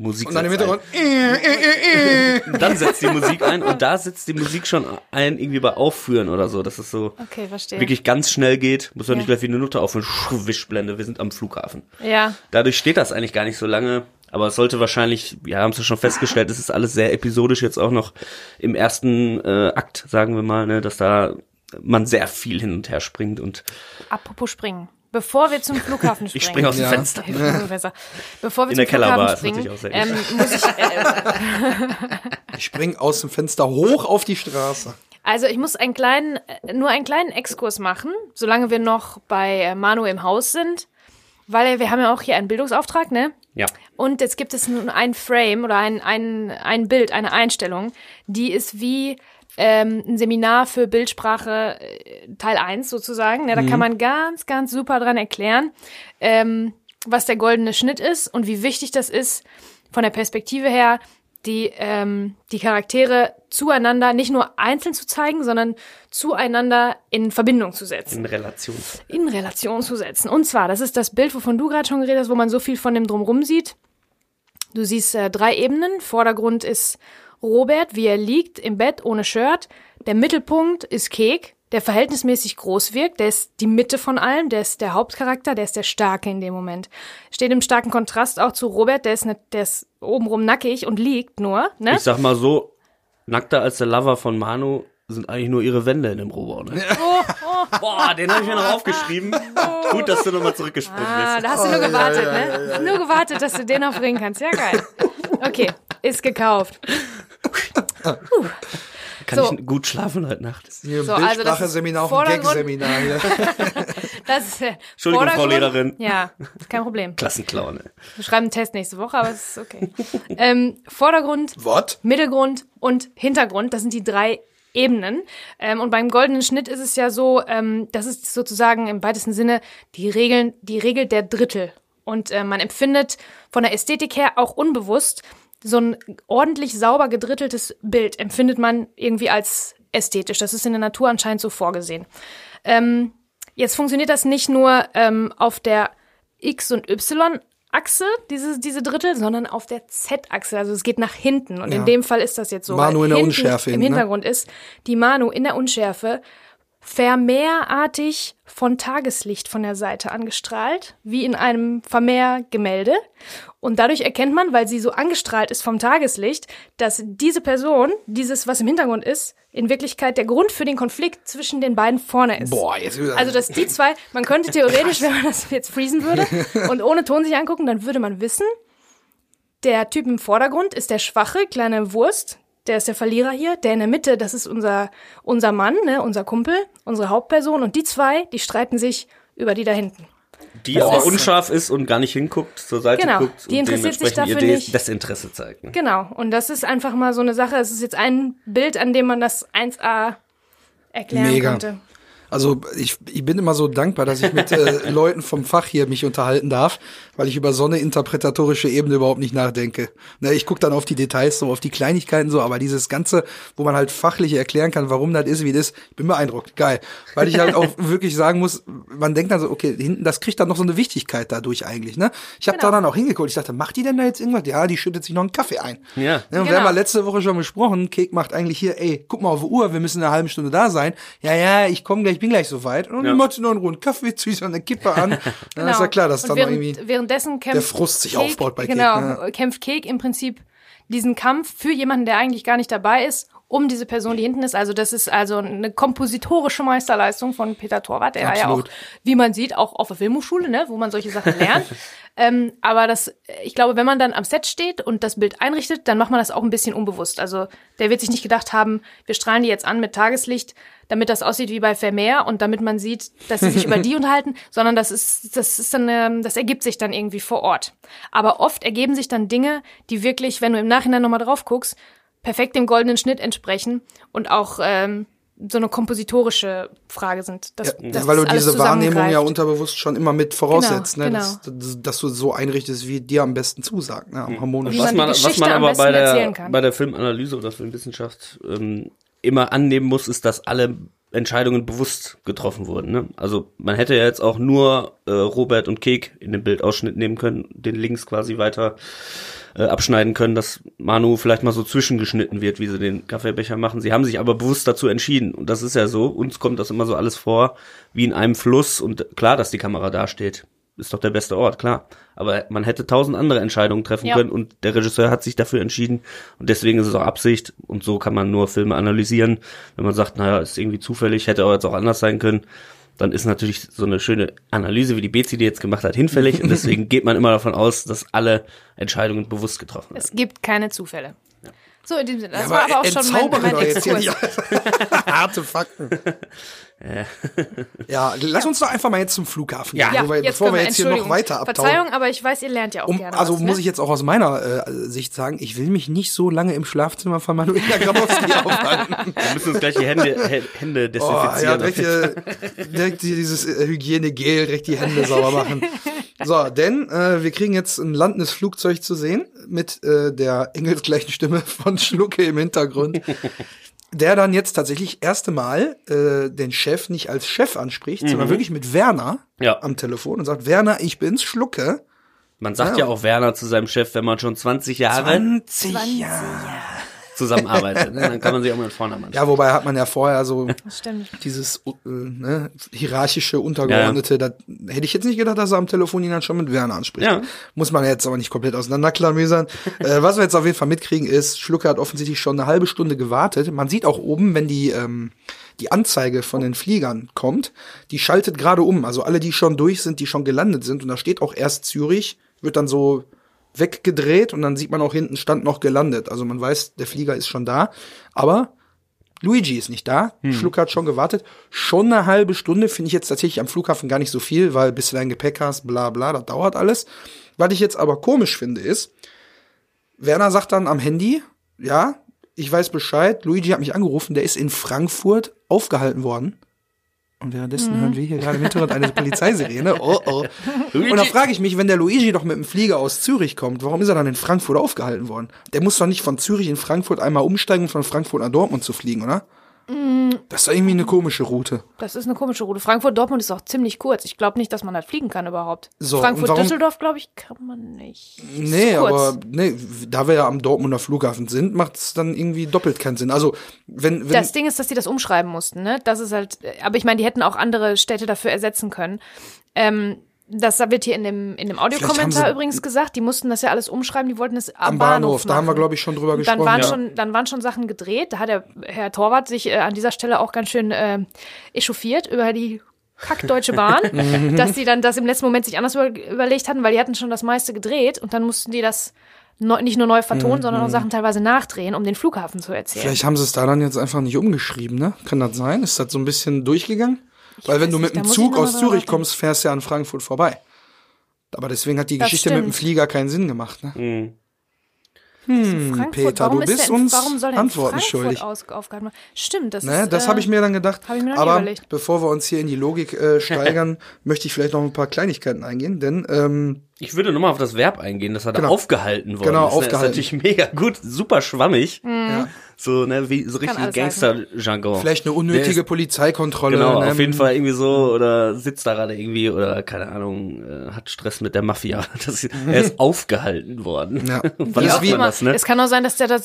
Speaker 1: Musik
Speaker 3: Und dann im
Speaker 1: setzt ein.
Speaker 3: Hintergrund.
Speaker 1: dann setzt die Musik ein und da setzt die Musik schon ein, irgendwie bei Aufführen oder so, dass es so
Speaker 2: okay, verstehe.
Speaker 1: wirklich ganz schnell geht. Muss ja nicht gleich wie eine Nutte aufführen. Schuh, Wischblende, wir sind am Flughafen.
Speaker 2: Ja.
Speaker 1: Dadurch steht das eigentlich gar nicht so lange, aber es sollte wahrscheinlich, ja, haben es ja schon festgestellt, es ist alles sehr episodisch jetzt auch noch im ersten äh, Akt, sagen wir mal, ne, dass da man sehr viel hin und her springt und
Speaker 2: Apropos springen. Bevor wir zum Flughafen springen.
Speaker 1: ich springe aus dem
Speaker 3: Ja.
Speaker 1: Fenster.
Speaker 2: Besser. Bevor wir
Speaker 1: In
Speaker 2: zum Flughafen springen,
Speaker 1: natürlich auch sehr
Speaker 2: ähm, muss ich, äh,
Speaker 3: Ich spring aus dem Fenster hoch auf die Straße.
Speaker 2: also ich muss einen kleinen, nur einen kleinen Exkurs machen, solange wir noch bei äh, Manu im Haus sind, weil wir haben ja auch hier einen Bildungsauftrag, ne?
Speaker 1: Ja.
Speaker 2: Und jetzt gibt es nun ein Frame oder ein, ein, ein Bild, eine Einstellung, die ist wie ähm, ein Seminar für Bildsprache äh, Teil 1 sozusagen. Ne, da kann man ganz, ganz super dran erklären, ähm, was der goldene Schnitt ist und wie wichtig das ist von der Perspektive her, die, ähm, die Charaktere zueinander nicht nur einzeln zu zeigen, sondern zueinander in Verbindung zu setzen
Speaker 1: In Relation.
Speaker 2: in Relation zu setzen. Und zwar, das ist das Bild, wovon du gerade schon geredet hast, wo man so viel von dem Drumrum sieht. Du siehst äh, drei Ebenen. Vordergrund ist Robert, wie er liegt im Bett ohne Shirt. Der Mittelpunkt ist Kek, der verhältnismäßig groß wirkt. Der ist die Mitte von allem. Der ist der Hauptcharakter. Der ist der Starke in dem Moment. Steht im starken Kontrast auch zu Robert. Der ist, ne, der ist obenrum nackig und liegt nur. Ne?
Speaker 1: Ich sag mal so, nackter als der Lover von Manu sind eigentlich nur ihre Wände in dem Rohbau. Ne?
Speaker 2: Oh, oh.
Speaker 1: Boah, den habe ich mir noch aufgeschrieben. Gut, dass du nochmal zurückgesprungen
Speaker 2: Ah,
Speaker 1: bist.
Speaker 2: da hast du nur gewartet, ne? Nur gewartet, dass du den noch bringen kannst. Ja, geil. Okay, ist gekauft.
Speaker 1: Kann
Speaker 2: so.
Speaker 1: ich gut schlafen heute Nacht.
Speaker 3: Hier ein
Speaker 2: So, also das ist
Speaker 3: Bildsprache-Seminar, auch ein Gag-Seminar hier.
Speaker 2: Das ist der
Speaker 1: Entschuldigung, Frau. Lehrerin.
Speaker 2: Ja, kein Problem.
Speaker 1: Klassenclown. ey.
Speaker 2: Wir schreiben einen Test nächste Woche, aber es ist okay. ähm, Vordergrund,
Speaker 3: What?
Speaker 2: Mittelgrund und Hintergrund, das sind die drei Ebenen. Ähm, und beim goldenen Schnitt ist es ja so, ähm, das ist sozusagen im weitesten Sinne die Regeln, die Regel der Drittel. Und äh, man empfindet von der Ästhetik her auch unbewusst so ein ordentlich sauber gedritteltes Bild empfindet man irgendwie als ästhetisch. Das ist in der Natur anscheinend so vorgesehen. Ähm, jetzt funktioniert das nicht nur ähm, auf der X- und Y-Achse, diese, diese Drittel, sondern auf der Z-Achse. Also es geht nach hinten. Und in
Speaker 3: Ja.
Speaker 2: dem Fall ist das jetzt so.
Speaker 3: Manu in der Unschärfe
Speaker 2: Im
Speaker 3: ne?
Speaker 2: Hintergrund ist die Manu in der Unschärfe vermehrartig von Tageslicht von der Seite angestrahlt, wie in einem Vermehrgemälde. Und dadurch erkennt man, weil sie so angestrahlt ist vom Tageslicht, dass diese Person, dieses, was im Hintergrund ist, in Wirklichkeit der Grund für den Konflikt zwischen den beiden vorne ist.
Speaker 3: Boah, jetzt.
Speaker 2: Also, dass die zwei, man könnte theoretisch, wenn man das jetzt freezen würde und ohne Ton sich angucken, dann würde man wissen, der Typ im Vordergrund ist der schwache kleine Wurst, der ist der Verlierer hier, der in der Mitte, das ist unser, unser Mann, ne, unser Kumpel, unsere Hauptperson und die zwei, die streiten sich über die da hinten.
Speaker 1: Die aber unscharf ist und gar nicht hinguckt, zur Seite
Speaker 2: Genau,
Speaker 1: guckt
Speaker 2: die
Speaker 1: und
Speaker 2: interessiert sich
Speaker 1: dementsprechend ihr
Speaker 2: dafür
Speaker 1: Des-
Speaker 2: nicht.
Speaker 1: Desinteresse zeigt. Ne?
Speaker 2: Genau, und das ist einfach mal so eine Sache, es ist jetzt ein Bild, an dem man das 1a erklären
Speaker 3: Mega.
Speaker 2: konnte.
Speaker 3: Also ich, ich bin immer so dankbar, dass ich mit äh, Leuten vom Fach hier mich unterhalten darf, weil ich über so eine interpretatorische Ebene überhaupt nicht nachdenke. Ne, ich gucke dann auf die Details, so auf die Kleinigkeiten so, aber dieses Ganze, wo man halt fachlich erklären kann, warum das ist, wie das ist, ich bin beeindruckt. Geil. Weil ich halt auch wirklich sagen muss, man denkt dann so, okay, hinten, das kriegt dann noch so eine Wichtigkeit dadurch eigentlich. Ne? Ich habe da
Speaker 2: Genau.
Speaker 3: dann auch hingeguckt, ich dachte, macht die denn da jetzt irgendwas? Ja, die schüttet sich noch einen Kaffee ein.
Speaker 1: Ja.
Speaker 3: Ne, und wir
Speaker 2: Genau.
Speaker 3: haben ja letzte Woche schon besprochen, Kek macht eigentlich hier, ey, guck mal auf die Uhr, wir müssen in einer halben Stunde da sein. Ja, ja, ich komme gleich, ich bin gleich soweit. Und
Speaker 1: Ja.
Speaker 3: sie noch einen runden Kaffee, zieht so eine Kippe an. Dann ist ja klar, dass
Speaker 2: Genau. Und
Speaker 3: dann noch
Speaker 2: während,
Speaker 3: irgendwie
Speaker 2: währenddessen kämpft
Speaker 3: der Frust sich
Speaker 2: Kek,
Speaker 3: aufbaut bei Kek,
Speaker 2: Genau,
Speaker 3: ja.
Speaker 2: kämpft Kek im Prinzip diesen Kampf für jemanden, der eigentlich gar nicht dabei ist, um diese Person, die hinten ist. Also das ist also eine kompositorische Meisterleistung von Peter Torwart, der ja auch,
Speaker 3: Absolut.
Speaker 2: wie man sieht, auch auf der Filmhochschule, ne, wo man solche Sachen lernt. ähm, aber das, ich glaube, wenn man dann am Set steht und das Bild einrichtet, dann macht man das auch ein bisschen unbewusst. Also der wird sich nicht gedacht haben, wir strahlen die jetzt an mit Tageslicht, damit das aussieht wie bei Vermeer und damit man sieht, dass sie sich über die unterhalten, sondern das ist, das ist dann, ähm, das ergibt sich dann irgendwie vor Ort. Aber oft ergeben sich dann Dinge, die wirklich, wenn du im Nachhinein nochmal drauf guckst, perfekt dem goldenen Schnitt entsprechen und auch ähm, so eine kompositorische Frage sind. Das,
Speaker 3: Ja,
Speaker 2: das
Speaker 3: weil du diese Wahrnehmung ja unterbewusst schon immer mit voraussetzt,
Speaker 2: Genau,
Speaker 3: ne?
Speaker 2: genau.
Speaker 3: Dass, dass, dass du so einrichtest, wie dir am besten zusagt, ne? am harmonischen.
Speaker 2: Wie man
Speaker 1: Was
Speaker 2: die
Speaker 1: man, was man aber bei der, bei der Filmanalyse oder Filmwissenschaft ähm, immer annehmen muss, ist, dass alle Entscheidungen bewusst getroffen wurden. Ne? Also man hätte ja jetzt auch nur äh, Robert und Kek in den Bildausschnitt nehmen können, den links quasi weiter äh, abschneiden können, dass Manu vielleicht mal so zwischengeschnitten wird, wie sie den Kaffeebecher machen. Sie haben sich aber bewusst dazu entschieden. Und das ist ja so, uns kommt das immer so alles vor, wie in einem Fluss. Und klar, dass die Kamera da steht. Ist doch der beste Ort, klar. Aber man hätte tausend andere Entscheidungen treffen
Speaker 2: Ja.
Speaker 1: können und der Regisseur hat sich dafür entschieden. Und deswegen ist es auch Absicht. Und so kann man nur Filme analysieren. Wenn man sagt, naja, ist irgendwie zufällig, hätte auch jetzt auch anders sein können dann ist natürlich so eine schöne Analyse, wie die BCD jetzt gemacht hat, hinfällig. Und deswegen geht man immer davon aus, dass alle Entscheidungen bewusst getroffen werden.
Speaker 2: Es gibt keine Zufälle. So, in diesem Sinne. Das
Speaker 3: Ja,
Speaker 2: war aber auch schon mein,
Speaker 3: entzaubere
Speaker 2: mein
Speaker 3: doch jetzt hier nicht. Harte Fakten. ja, lass uns doch einfach mal jetzt zum Flughafen
Speaker 1: Ja.
Speaker 3: gehen,
Speaker 2: Ja,
Speaker 3: bevor wir,
Speaker 2: jetzt
Speaker 3: bevor wir
Speaker 2: wir,
Speaker 3: jetzt hier noch weiter abtauchen.
Speaker 2: Verzeihung, aber ich weiß, ihr lernt ja auch
Speaker 3: Um,
Speaker 2: gerne
Speaker 3: also
Speaker 2: was,
Speaker 3: muss
Speaker 2: ne?
Speaker 3: ich jetzt auch aus meiner äh, Sicht sagen, ich will mich nicht so lange im Schlafzimmer von Manuela Grabowski aufhalten.
Speaker 1: Wir müssen uns gleich die Hände, Hä- Hände
Speaker 3: Oh, ja,
Speaker 1: desinfizieren.
Speaker 3: direkt, hier, direkt dieses äh, Hygienegel, direkt die Hände sauber machen. So, denn äh, wir kriegen jetzt ein landendes Flugzeug zu sehen mit äh, der engelsgleichen Stimme von Schlucke im Hintergrund. Der dann jetzt tatsächlich erste Mal äh, den Chef nicht als Chef anspricht, sondern wirklich mit Werner
Speaker 1: Ja.
Speaker 3: am Telefon und sagt, Werner, ich bin's, Schlucke.
Speaker 1: Man sagt
Speaker 3: Ja.
Speaker 1: ja auch Werner zu seinem Chef, wenn man schon 20 Jahre,
Speaker 3: 20 Jahre.
Speaker 1: Zusammenarbeitet. ne? Dann kann man sich auch mal vorne
Speaker 3: Ja, wobei hat man ja vorher so dieses äh, ne, hierarchische, untergeordnete, da hätte ich jetzt nicht gedacht, dass er am Telefon ihn dann schon mit Werner anspricht.
Speaker 1: Ja.
Speaker 3: Muss man jetzt aber nicht komplett auseinanderklamüsern. äh, was wir jetzt auf jeden Fall mitkriegen ist, Schlucker hat offensichtlich schon eine halbe Stunde gewartet. Man sieht auch oben, wenn die, ähm, die Anzeige von den Fliegern kommt, die schaltet gerade um. Also alle, die schon durch sind, die schon gelandet sind. Und da steht auch erst Zürich, wird dann so weggedreht und dann sieht man auch hinten stand noch gelandet. Also man weiß, der Flieger ist schon da. Aber Luigi ist nicht da. Schlucker hat schon gewartet. Schon eine halbe Stunde finde ich jetzt tatsächlich am Flughafen gar nicht so viel, weil bis du dein Gepäck hast, bla bla, das dauert alles. Was ich jetzt aber komisch finde, ist, Werner sagt dann am Handy, ja, ich weiß Bescheid, Luigi hat mich angerufen, der ist in Frankfurt aufgehalten worden. Und währenddessen hören wir hier gerade im Hintergrund eine Polizeisirene. Oh, oh. Und da frage ich mich, wenn der Luigi doch mit dem Flieger aus Zürich kommt, warum ist er dann in Frankfurt aufgehalten worden? Der muss doch nicht von Zürich in Frankfurt einmal umsteigen, um von Frankfurt nach Dortmund zu fliegen, oder? Das ist irgendwie eine komische Route.
Speaker 2: Das ist eine komische Route. Frankfurt-Dortmund ist auch ziemlich kurz. Ich glaube nicht, dass man halt fliegen kann überhaupt.
Speaker 3: So,
Speaker 2: Frankfurt-Düsseldorf, glaube ich, kann man nicht.
Speaker 3: Nee, aber nee, da wir ja am Dortmunder Flughafen sind, macht es dann irgendwie doppelt keinen Sinn. Also, wenn, wenn
Speaker 2: Das Ding ist, dass die das umschreiben mussten, ne? Das ist halt, aber ich meine, die hätten auch andere Städte dafür ersetzen können. Ähm, das wird hier in dem, in dem Audiokommentar übrigens gesagt, die mussten das ja alles umschreiben, die wollten es am,
Speaker 3: am Bahnhof, da haben wir, glaube ich, schon drüber
Speaker 2: Und dann
Speaker 3: gesprochen.
Speaker 2: waren,
Speaker 3: ja.
Speaker 2: schon, dann waren schon Sachen gedreht. Da hat der Herr Torwart sich äh, an dieser Stelle auch ganz schön äh, echauffiert über die kackdeutsche Bahn, dass die dann das im letzten Moment sich anders über, überlegt hatten, weil die hatten schon das meiste gedreht und dann mussten die das neu, nicht nur neu vertonen, sondern auch Sachen teilweise nachdrehen, um den Flughafen zu erzählen.
Speaker 3: Mhm. Vielleicht haben sie es da dann jetzt einfach nicht umgeschrieben, ne? Kann das sein? Ist das so ein bisschen durchgegangen? Weil wenn du mit dem Zug aus Zürich kommst, fährst du ja an Frankfurt vorbei. Aber deswegen hat die
Speaker 2: Das
Speaker 3: Geschichte mit dem
Speaker 2: stimmt.
Speaker 3: Flieger keinen Sinn gemacht, ne?
Speaker 1: Mhm.
Speaker 2: Frankfurt,
Speaker 3: Peter,
Speaker 2: warum
Speaker 3: du
Speaker 2: ist
Speaker 3: bist
Speaker 2: in-
Speaker 3: uns Antworten
Speaker 2: Frankfurt
Speaker 3: schuldig.
Speaker 2: Stimmt, das
Speaker 3: Ne,
Speaker 2: ist.
Speaker 3: das
Speaker 2: äh,
Speaker 3: habe ich mir dann gedacht.
Speaker 2: hab ich mir
Speaker 3: Aber
Speaker 2: überlegt.
Speaker 3: bevor wir uns hier in die Logik äh, steigern, möchte ich vielleicht noch ein paar Kleinigkeiten eingehen, denn ähm,
Speaker 1: Ich würde nochmal auf das Verb eingehen, dass er da
Speaker 3: Genau.
Speaker 1: aufgehalten worden
Speaker 3: Genau,
Speaker 1: ist. ne?
Speaker 3: aufgehalten.
Speaker 1: Ist natürlich mega gut, super schwammig.
Speaker 3: ja,
Speaker 1: So, ne, wie so richtig
Speaker 2: alles
Speaker 1: Gangster-Jargon.
Speaker 3: vielleicht eine
Speaker 1: Der
Speaker 3: unnötige
Speaker 1: ist-
Speaker 3: Polizeikontrolle.
Speaker 1: Genau,
Speaker 3: ne?
Speaker 1: auf jeden Fall irgendwie so, oder sitzt da gerade irgendwie, oder keine Ahnung, äh, hat Stress mit der Mafia. Das, er ist aufgehalten worden.
Speaker 3: Ja.
Speaker 1: Wann sagt
Speaker 3: wie-
Speaker 1: man
Speaker 2: immer.
Speaker 1: das, ne?
Speaker 2: Es kann auch sein, dass der da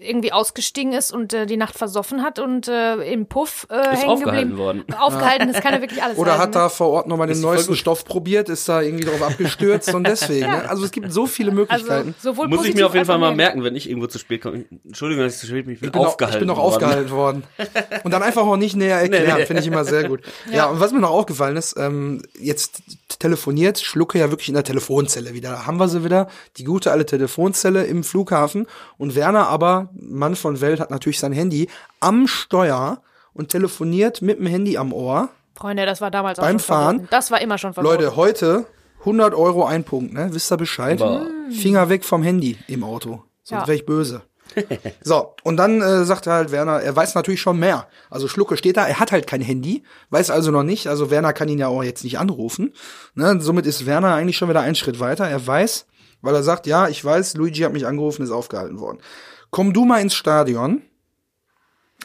Speaker 2: irgendwie ausgestiegen ist und äh, die Nacht versoffen hat und äh, im Puff äh,
Speaker 1: Ist
Speaker 2: hängen
Speaker 1: aufgehalten
Speaker 2: geblieben.
Speaker 1: worden.
Speaker 2: Aufgehalten, das kann ja wirklich alles
Speaker 3: Oder
Speaker 2: heißen,
Speaker 3: hat
Speaker 2: ne?
Speaker 3: da vor Ort nochmal den
Speaker 1: Ist
Speaker 3: neuesten. Stoff probiert, ist da irgendwie drauf abgestürzt und deswegen. ne? Also es gibt so viele
Speaker 2: also
Speaker 3: Möglichkeiten.
Speaker 2: sowohl
Speaker 1: Muss ich mir auf jeden Fall mal merken, wenn ich irgendwo zu spät komme. Entschuldigung, dass ich zu spät bin, ich bin,
Speaker 3: Ich bin, auch, ich
Speaker 1: aufgehalten
Speaker 3: bin
Speaker 1: worden.
Speaker 3: aufgehalten worden. Und dann einfach auch nicht näher erklären,
Speaker 1: Nee, nee.
Speaker 3: finde ich immer sehr gut. Ja. und was mir noch aufgefallen ist, ähm, jetzt telefoniert Schlucke ja wirklich in der Telefonzelle wieder. Da haben wir sie wieder, die gute alte Telefonzelle im Flughafen. Und Werner aber, Mann von Welt, hat natürlich sein Handy am Steuer und telefoniert mit dem Handy am Ohr.
Speaker 2: Freunde, das war damals auch
Speaker 3: Beim
Speaker 2: schon verboten.
Speaker 3: Fahren?
Speaker 2: Das war immer schon verboten.
Speaker 3: Leute, heute 100 Euro ein Punkt, ne? Wisst ihr Bescheid?
Speaker 1: Boah.
Speaker 3: Finger weg vom Handy im Auto. Sonst
Speaker 2: Ja.
Speaker 3: wäre ich böse. so, und dann äh, sagt er halt Werner, er weiß natürlich schon mehr. Also Schlucke steht da, er hat halt kein Handy, weiß also noch nicht. Also Werner kann ihn ja auch jetzt nicht anrufen. Ne? Somit ist Werner eigentlich schon wieder einen Schritt weiter. Er weiß, weil er sagt, ja, ich weiß, Luigi hat mich angerufen, ist aufgehalten worden. Komm du mal ins Stadion.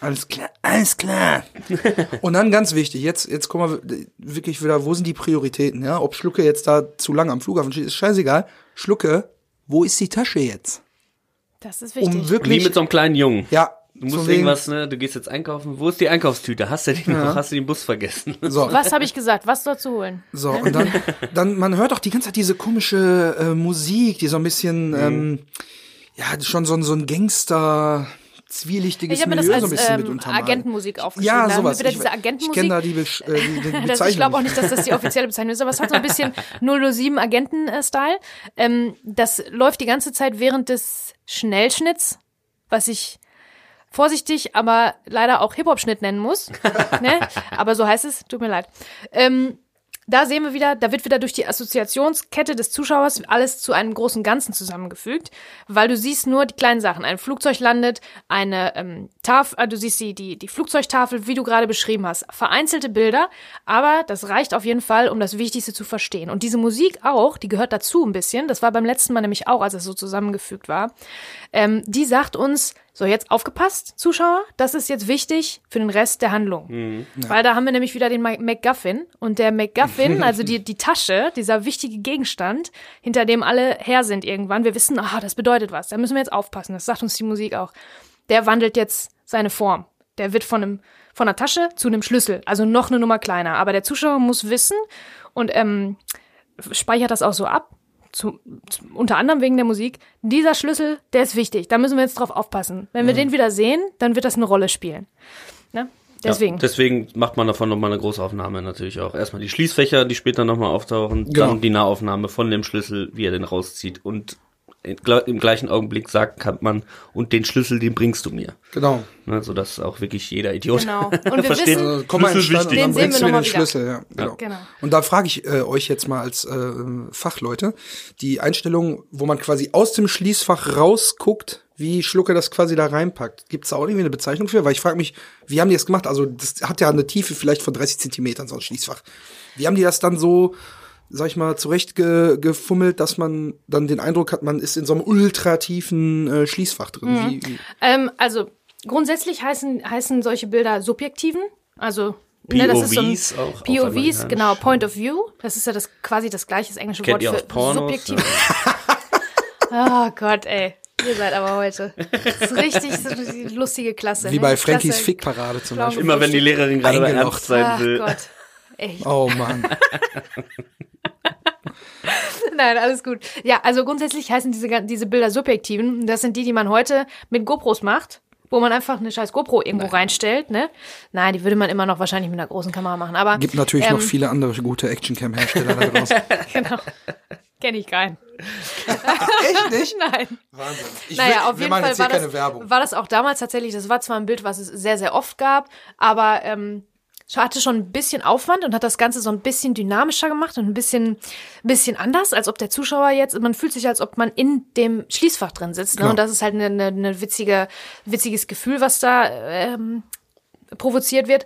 Speaker 3: Alles klar, alles klar. Und dann ganz wichtig, jetzt, jetzt kommen wir wirklich wieder, wo sind die Prioritäten, ja? Ob Schlucke jetzt da zu lange am Flughafen steht, ist scheißegal. Schlucke, wo ist die Tasche jetzt?
Speaker 2: Das ist wichtig.
Speaker 3: Um
Speaker 1: Wie
Speaker 3: wirklich,
Speaker 1: mit so einem kleinen Jungen.
Speaker 3: ja,
Speaker 1: Du musst
Speaker 3: wegen-
Speaker 1: irgendwas, ne, du gehst jetzt einkaufen. Wo ist die Einkaufstüte? Hast du die noch? Hast du den Bus vergessen?
Speaker 3: So,
Speaker 2: Was habe ich gesagt? Was soll zu holen?
Speaker 3: so, und dann, dann, man hört auch die ganze Zeit diese komische äh, Musik, die so ein bisschen,
Speaker 1: Mhm.
Speaker 3: ähm, ja, schon so, ein- so ein Gangster, zwielichtiges
Speaker 2: Ich habe mir das
Speaker 3: Milieu so
Speaker 2: als
Speaker 3: ein bisschen mit
Speaker 2: ähm,
Speaker 3: untermalt.
Speaker 2: Agentenmusik aufgeschrieben.
Speaker 3: Ja,
Speaker 2: Da haben wir
Speaker 3: sowas.
Speaker 2: Wieder
Speaker 3: Ich,
Speaker 2: diese
Speaker 3: ich
Speaker 2: Agentenmusik.
Speaker 3: kenne da die, Besch äh, die, die
Speaker 2: Das,
Speaker 3: Bezeichnung.
Speaker 2: ich glaube auch nicht, dass das die offizielle Bezeichnung ist, aber es hat so ein bisschen 007 Agenten-Style. Ähm, das läuft die ganze Zeit während des Schnellschnitts, was ich vorsichtig, aber leider auch Hip-Hop-Schnitt nennen muss. ne? Aber so heißt es, tut mir leid. Ähm, da sehen wir wieder, da wird wieder durch die Assoziationskette des Zuschauers alles zu einem großen Ganzen zusammengefügt, weil du siehst nur die kleinen Sachen. Ein Flugzeug landet, eine ähm, Tafel, äh, du siehst die, die, die Flugzeugtafel, wie du gerade beschrieben hast. Vereinzelte Bilder, aber das reicht auf jeden Fall, um das Wichtigste zu verstehen. Und diese Musik auch, die gehört dazu ein bisschen, das war beim letzten Mal nämlich auch, als es so zusammengefügt war, ähm, die sagt uns, so jetzt aufgepasst, Zuschauer, das ist jetzt wichtig für den Rest der Handlung. Weil da haben wir nämlich wieder den Ma- MacGuffin und der MacGuffin, also die, die Tasche, dieser wichtige Gegenstand, hinter dem alle her sind irgendwann. Wir wissen, ah, das bedeutet was, da müssen wir jetzt aufpassen, das sagt uns die Musik auch. der wandelt jetzt seine Form. Der wird von einem von einer Tasche zu einem Schlüssel, also noch eine Nummer kleiner. Aber der Zuschauer muss wissen und ähm, speichert das auch so ab, zu, zu, unter anderem wegen der Musik. Dieser Schlüssel, der ist wichtig. Da müssen wir jetzt drauf aufpassen. Wenn wir den wieder sehen, dann wird das eine Rolle spielen. Ne? Deswegen.
Speaker 1: Ja, deswegen macht man davon nochmal eine Großaufnahme natürlich auch. Erstmal die Schließfächer, die später nochmal auftauchen,
Speaker 3: Genau.
Speaker 1: dann die Nahaufnahme von dem Schlüssel, wie er den rauszieht und im gleichen Augenblick sagt kann man, und den Schlüssel, den bringst du mir.
Speaker 3: Genau.
Speaker 1: Ne, sodass auch wirklich jeder Idiot
Speaker 2: Genau. Und wir
Speaker 1: versteht,
Speaker 2: wissen-
Speaker 3: Also, komm mal in den
Speaker 1: Schlüssel
Speaker 3: Stand und
Speaker 1: wichtig.
Speaker 3: dann
Speaker 2: Den
Speaker 3: bringst
Speaker 2: wir
Speaker 3: du mir den
Speaker 2: wieder.
Speaker 3: Schlüssel. Ja, genau.
Speaker 2: Genau.
Speaker 3: Und da frage ich äh, euch jetzt mal als äh, Fachleute, die Einstellung, wo man quasi aus dem Schließfach rausguckt, wie Schlucke das quasi da reinpackt. Gibt es da auch irgendwie eine Bezeichnung für? Weil ich frage mich, wie haben die das gemacht? Also das hat ja eine Tiefe vielleicht von 30 Zentimetern, so ein Schließfach. Wie haben die das dann so, sag ich mal, zurechtgefummelt, gefummelt, dass man dann den Eindruck hat, man ist in so einem ultra tiefen äh, Schließfach drin?
Speaker 2: Mhm.
Speaker 3: Wie, wie,
Speaker 2: Ähm, also grundsätzlich heißen, heißen solche Bilder Subjektiven. Also ne, das ist so ein
Speaker 1: POVs auch
Speaker 2: POVs, genau, Point of View. Das ist ja das quasi das gleiche, das englische
Speaker 1: Kennt
Speaker 2: Wort für
Speaker 1: Pornos?
Speaker 2: subjektiv. oh Gott, ey. Ihr seid aber heute. Das ist richtig so die lustige Klasse.
Speaker 3: wie
Speaker 2: ne?
Speaker 3: bei Frankies Fickparade zum Beispiel.
Speaker 1: Immer wenn die Lehrerin gerade ernst sein
Speaker 2: Ach
Speaker 1: will.
Speaker 2: Gott. Echt.
Speaker 3: Oh Mann.
Speaker 2: Nein, alles gut. Ja, also grundsätzlich heißen diese, diese Bilder subjektiven. Das sind die, die man heute mit GoPros macht, wo man einfach eine scheiß GoPro irgendwo reinstellt, ne? Nein, die würde man immer noch wahrscheinlich mit einer großen Kamera machen, aber.
Speaker 3: Gibt natürlich
Speaker 2: ähm,
Speaker 3: noch viele andere gute Actioncam-Hersteller da draußen.
Speaker 2: Genau. Kenn ich keinen.
Speaker 3: Echt nicht?
Speaker 2: Nein.
Speaker 3: Wahnsinn. Ich
Speaker 2: naja,
Speaker 3: will-
Speaker 2: auf jeden Fall war
Speaker 3: keine
Speaker 2: das,
Speaker 3: Werbung.
Speaker 2: war das auch damals tatsächlich, das war zwar ein Bild, was es sehr, sehr oft gab, aber ähm, hatte schon ein bisschen Aufwand und hat das Ganze so ein bisschen dynamischer gemacht und ein bisschen, ein bisschen anders, als ob der Zuschauer jetzt, man fühlt sich, als ob man in dem Schließfach drin sitzt. Ne?
Speaker 3: Genau.
Speaker 2: Und das ist halt eine, eine, eine witzige, witziges Gefühl, was da ähm, provoziert wird.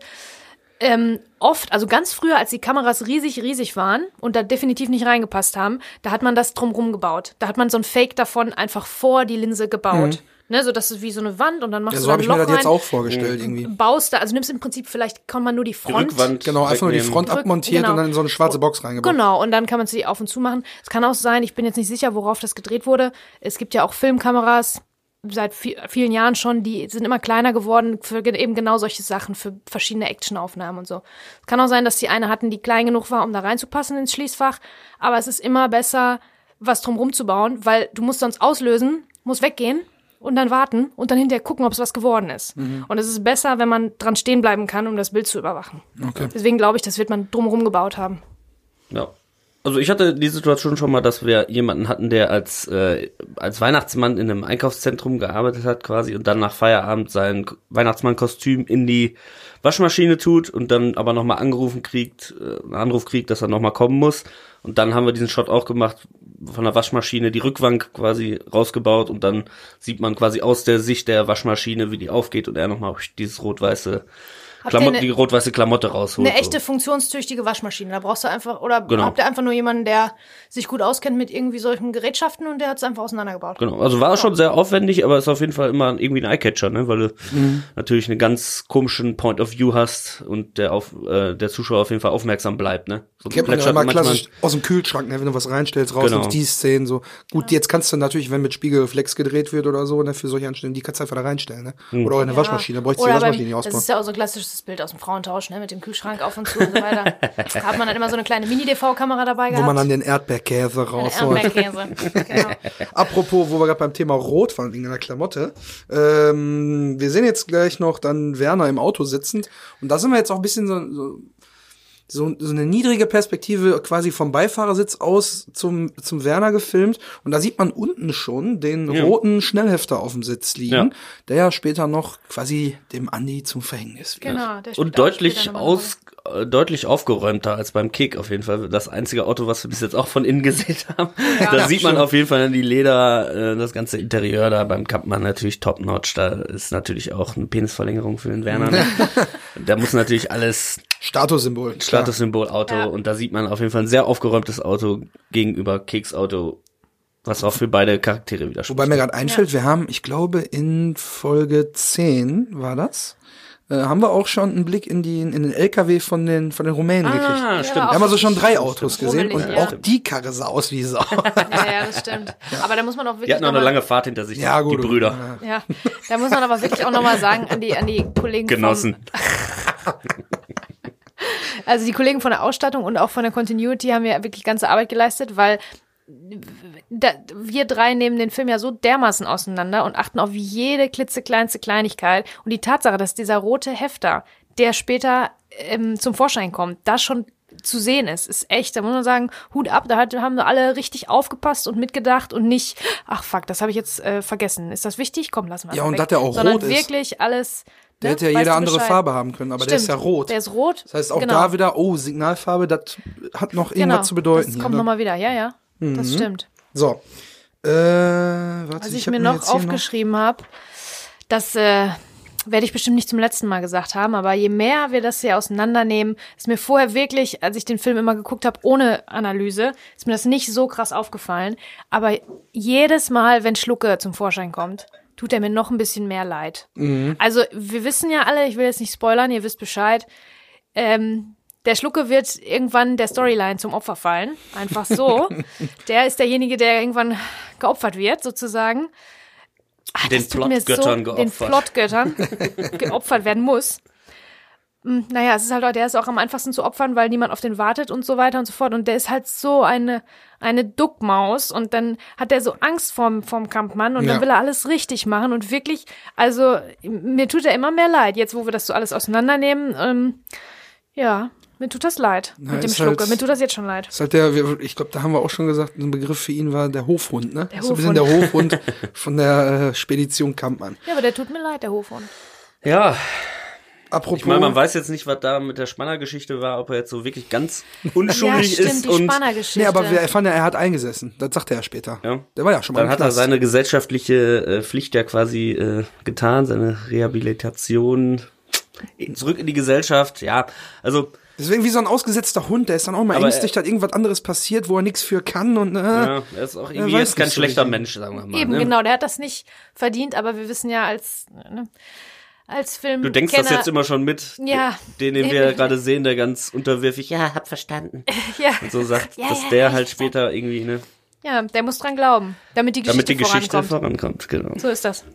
Speaker 2: Ähm, oft, also ganz früher, als die Kameras riesig, riesig waren und da definitiv nicht reingepasst haben, da hat man das drumrum gebaut. Da hat man so ein Fake davon einfach vor die Linse gebaut. Ne, so das ist wie so eine Wand und dann machst.
Speaker 3: Ja,
Speaker 2: du
Speaker 3: so
Speaker 2: da
Speaker 3: habe ich mir
Speaker 2: Loch
Speaker 3: das jetzt
Speaker 2: rein,
Speaker 3: auch vorgestellt irgendwie.
Speaker 2: baust da, also nimmst im Prinzip vielleicht, kann man nur die
Speaker 1: Die
Speaker 2: Front.
Speaker 1: Rückwand.
Speaker 3: Genau, einfach nur die. Front
Speaker 2: Rück-
Speaker 3: abmontiert
Speaker 2: genau.
Speaker 3: und dann in so eine schwarze Box reingebaut.
Speaker 2: Genau, und dann kann man sie auf und zu machen. Es kann auch sein, ich bin jetzt nicht sicher, worauf das gedreht wurde. Es gibt ja auch Filmkameras seit vi- vielen Jahren schon, die sind immer kleiner geworden für eben genau solche Sachen, für verschiedene Actionaufnahmen und so. Es kann auch sein, dass die eine hatten, die klein genug war, um da reinzupassen ins Schließfach, aber es ist immer besser, was drumrum zu bauen, weil du musst sonst auslösen, musst weggehen und dann warten und dann hinterher gucken, ob es was geworden ist. Und es ist besser, wenn man dran stehen bleiben kann, um das Bild zu überwachen.
Speaker 3: Okay.
Speaker 2: Deswegen glaube ich, das wird man drumherum gebaut haben.
Speaker 1: Ja. Also ich hatte die Situation schon mal, dass wir jemanden hatten, der als äh, als Weihnachtsmann in einem Einkaufszentrum gearbeitet hat quasi und dann nach Feierabend sein Weihnachtsmannkostüm in die Waschmaschine tut und dann aber nochmal angerufen kriegt, äh, einen Anruf kriegt, dass er nochmal kommen muss. Und dann haben wir diesen Shot auch gemacht, von der Waschmaschine die Rückwand quasi rausgebaut und dann sieht man quasi aus der Sicht der Waschmaschine, wie die aufgeht und er nochmal dieses rot-weiße
Speaker 2: Habt ihr
Speaker 1: Klamotte,
Speaker 2: eine-
Speaker 1: die rot-weiße Klamotte rausholt.
Speaker 2: Eine echte
Speaker 1: so.
Speaker 2: funktionstüchtige Waschmaschine. Da brauchst du einfach, oder
Speaker 1: Genau.
Speaker 2: habt ihr einfach nur jemanden, der sich gut auskennt mit irgendwie solchen Gerätschaften und der hat es einfach auseinandergebaut.
Speaker 1: Genau, also war schon sehr aufwendig, aber ist auf jeden Fall immer irgendwie ein Eyecatcher, ne? weil du
Speaker 3: Mhm.
Speaker 1: natürlich einen ganz komischen Point of View hast und der auf äh, der Zuschauer auf jeden Fall aufmerksam bleibt, ne? So
Speaker 3: Kennt man ja immer
Speaker 1: manchmal-
Speaker 3: klassisch aus dem Kühlschrank, ne, wenn du was reinstellst, raus
Speaker 1: Genau.
Speaker 3: und die Szenen so. Gut, jetzt kannst du natürlich, wenn mit Spiegelreflex gedreht wird oder so, ne, für solche Einstellungen, die kannst du einfach da reinstellen, ne?
Speaker 1: Hm.
Speaker 3: Oder auch in eine Waschmaschine, da bräuchst du die Waschmaschine nicht
Speaker 2: das
Speaker 3: ausbauen.
Speaker 2: ist ja auch so ein klassisches Bild aus dem Frauentausch, ne, mit dem Kühlschrank auf und zu und so weiter. da hat man dann immer so eine kleine Mini-DV-Kamera dabei
Speaker 3: Wo
Speaker 2: gehabt.
Speaker 3: man dann den Erdbeerkäse rausholt.
Speaker 2: Erdbeerkäse. genau.
Speaker 3: Apropos, wo wir gerade beim Thema Rot waren, wegen einer Klamotte. Ähm, wir sehen jetzt gleich noch dann Werner im Auto sitzend. Und da sind wir jetzt auch ein bisschen so, so, so, so eine niedrige Perspektive quasi vom Beifahrersitz aus zum, zum Werner gefilmt. Und da sieht man unten schon den
Speaker 1: Ja.
Speaker 3: roten Schnellhefter auf dem Sitz liegen,
Speaker 1: Ja.
Speaker 3: der ja später noch quasi dem Andi zum Verhängnis wird.
Speaker 2: Genau. Der
Speaker 1: und deutlich aus äh, deutlich aufgeräumter als beim Kick auf jeden Fall. Das einzige Auto, was wir bis jetzt auch von innen gesehen haben. da sieht man
Speaker 3: stimmt.
Speaker 1: auf jeden Fall die Leder, äh, das ganze Interieur da beim Kampmann natürlich top notch. Da ist natürlich auch eine Penisverlängerung für den Werner. ne? da muss natürlich alles
Speaker 3: Statussymbol.
Speaker 1: Statussymbol Auto
Speaker 2: Ja.
Speaker 1: und da sieht man auf jeden Fall ein sehr aufgeräumtes Auto gegenüber Keks Auto, was auch für beide Charaktere widerspricht.
Speaker 3: Wobei mir gerade einfällt, wir haben, ich glaube, in Folge 10 war das, äh, haben wir auch schon einen Blick in, die, in den LKW von den, von den Rumänen gekriegt.
Speaker 1: Ah,
Speaker 2: Ja,
Speaker 1: stimmt.
Speaker 3: Wir haben also schon drei Autos gesehen und
Speaker 2: rummelig, ja.
Speaker 3: auch die Karre sah aus wie Sau.
Speaker 2: Ja, ja, das stimmt. Aber da muss man auch wirklich
Speaker 1: Die hatten noch
Speaker 2: noch
Speaker 1: eine lange Fahrt hinter sich,
Speaker 3: ja, gut.
Speaker 1: die Brüder.
Speaker 2: Ja, da muss man aber wirklich auch nochmal sagen an die, an die Kollegen
Speaker 1: Genossen.
Speaker 2: Also die Kollegen von der Ausstattung und auch von der Continuity haben ja wirklich ganze Arbeit geleistet, weil da, wir drei nehmen den Film ja so dermaßen auseinander und achten auf jede klitzekleinste Kleinigkeit. Und die Tatsache, dass dieser rote Hefter, der später ähm, zum Vorschein kommt, da schon zu sehen ist, ist echt, da muss man sagen, Hut ab, da haben wir alle richtig aufgepasst und mitgedacht und nicht, ach fuck, das habe ich jetzt äh, vergessen. Ist das wichtig? Komm, lassen wir
Speaker 3: Ja, und dass der auch
Speaker 2: Sondern
Speaker 3: rot ist.
Speaker 2: wirklich alles.
Speaker 3: Der
Speaker 2: ne?
Speaker 3: hätte ja
Speaker 2: Weißt
Speaker 3: jede andere
Speaker 2: Bescheid?
Speaker 3: Farbe haben können, aber der ist ja
Speaker 2: Stimmt,
Speaker 3: rot.
Speaker 2: Der ist rot.
Speaker 3: Das heißt auch
Speaker 2: genau.
Speaker 3: da wieder, oh, Signalfarbe, das hat noch irgendwas
Speaker 2: genau.
Speaker 3: zu bedeuten.
Speaker 2: Das kommt
Speaker 3: ne?
Speaker 2: nochmal wieder, ja, ja. Das stimmt.
Speaker 3: So. Äh, warte,
Speaker 2: Was ich,
Speaker 3: hab
Speaker 2: mir noch aufgeschrieben habe, das äh, werde ich bestimmt nicht zum letzten Mal gesagt haben, aber je mehr wir das hier auseinandernehmen, ist mir vorher wirklich, als ich den Film immer geguckt habe, ohne Analyse, ist mir das nicht so krass aufgefallen. Aber jedes Mal, wenn Schlucke zum Vorschein kommt, tut er mir noch ein bisschen mehr leid. Also wir wissen ja alle, ich will jetzt nicht spoilern, ihr wisst Bescheid, ähm, der Schlucke wird irgendwann der Storyline zum Opfer fallen. Einfach so. der ist derjenige, der irgendwann geopfert wird, sozusagen. Ah,
Speaker 1: Den Plotgöttern
Speaker 2: Den
Speaker 1: geopfert.
Speaker 2: Plotgöttern geopfert werden muss. Hm, Naja, es ist halt, auch- der ist auch am einfachsten zu opfern, weil niemand auf den wartet und so weiter und so fort. Und der ist halt so eine, eine Duckmaus und dann hat er so Angst vorm, vorm Kampfmann und
Speaker 3: Ja.
Speaker 2: dann will er alles richtig machen und wirklich, also mir tut er immer mehr leid, jetzt wo wir das so alles auseinandernehmen. Ähm, ja, mir tut das leid
Speaker 3: Na,
Speaker 2: mit dem Schlucke.
Speaker 3: halt-
Speaker 2: mir tut das jetzt schon leid.
Speaker 3: ist halt der, wir- ich glaube, da haben wir auch schon gesagt, ein Begriff für ihn war der Hofhund, ne?
Speaker 2: Der
Speaker 3: so ein bisschen der
Speaker 2: Hofhund.
Speaker 3: Hofhund von der äh, Spedition Kampmann.
Speaker 2: Ja, aber der tut mir leid, der Hofhund.
Speaker 1: Ja,
Speaker 3: Apropos,
Speaker 1: ich meine, man weiß jetzt nicht, was da mit der Spannergeschichte war, ob er jetzt so wirklich ganz unschuldig
Speaker 2: ja, stimmt,
Speaker 1: ist
Speaker 2: die
Speaker 1: und
Speaker 2: Spannergeschichte.
Speaker 3: nee, aber wir erfahren ja, er hat eingesessen. Das sagt er ja später.
Speaker 1: Ja.
Speaker 3: Der war ja schon mal
Speaker 1: dann hat er
Speaker 3: Knast.
Speaker 1: seine gesellschaftliche äh, Pflicht ja quasi äh, getan, seine Rehabilitation zurück in die Gesellschaft. Ja, also
Speaker 3: Deswegen wie so ein ausgesetzter Hund, der ist dann auch mal
Speaker 1: Aber
Speaker 3: ängstlich, dass irgendwas anderes passiert, wo er nichts für kann und äh,
Speaker 1: ja, er ist auch irgendwie jetzt kein schlechter. Mensch, sagen wir mal.
Speaker 2: Eben,
Speaker 1: ne?
Speaker 2: genau, der hat das nicht verdient, aber wir wissen ja als, ne, als Film.
Speaker 1: Du denkst das jetzt immer schon mit,
Speaker 2: Ja.
Speaker 1: den, den wir gerade sehen, der ganz unterwürfig, ja, hab verstanden.
Speaker 2: Ja,
Speaker 1: Und so sagt,
Speaker 2: Ja,
Speaker 1: dass
Speaker 2: ja,
Speaker 1: der halt später irgendwie, ne,
Speaker 2: ja, der muss dran glauben, damit die Geschichte,
Speaker 1: damit die Geschichte
Speaker 2: vorankommt.
Speaker 1: vorankommt, genau.
Speaker 2: So ist das.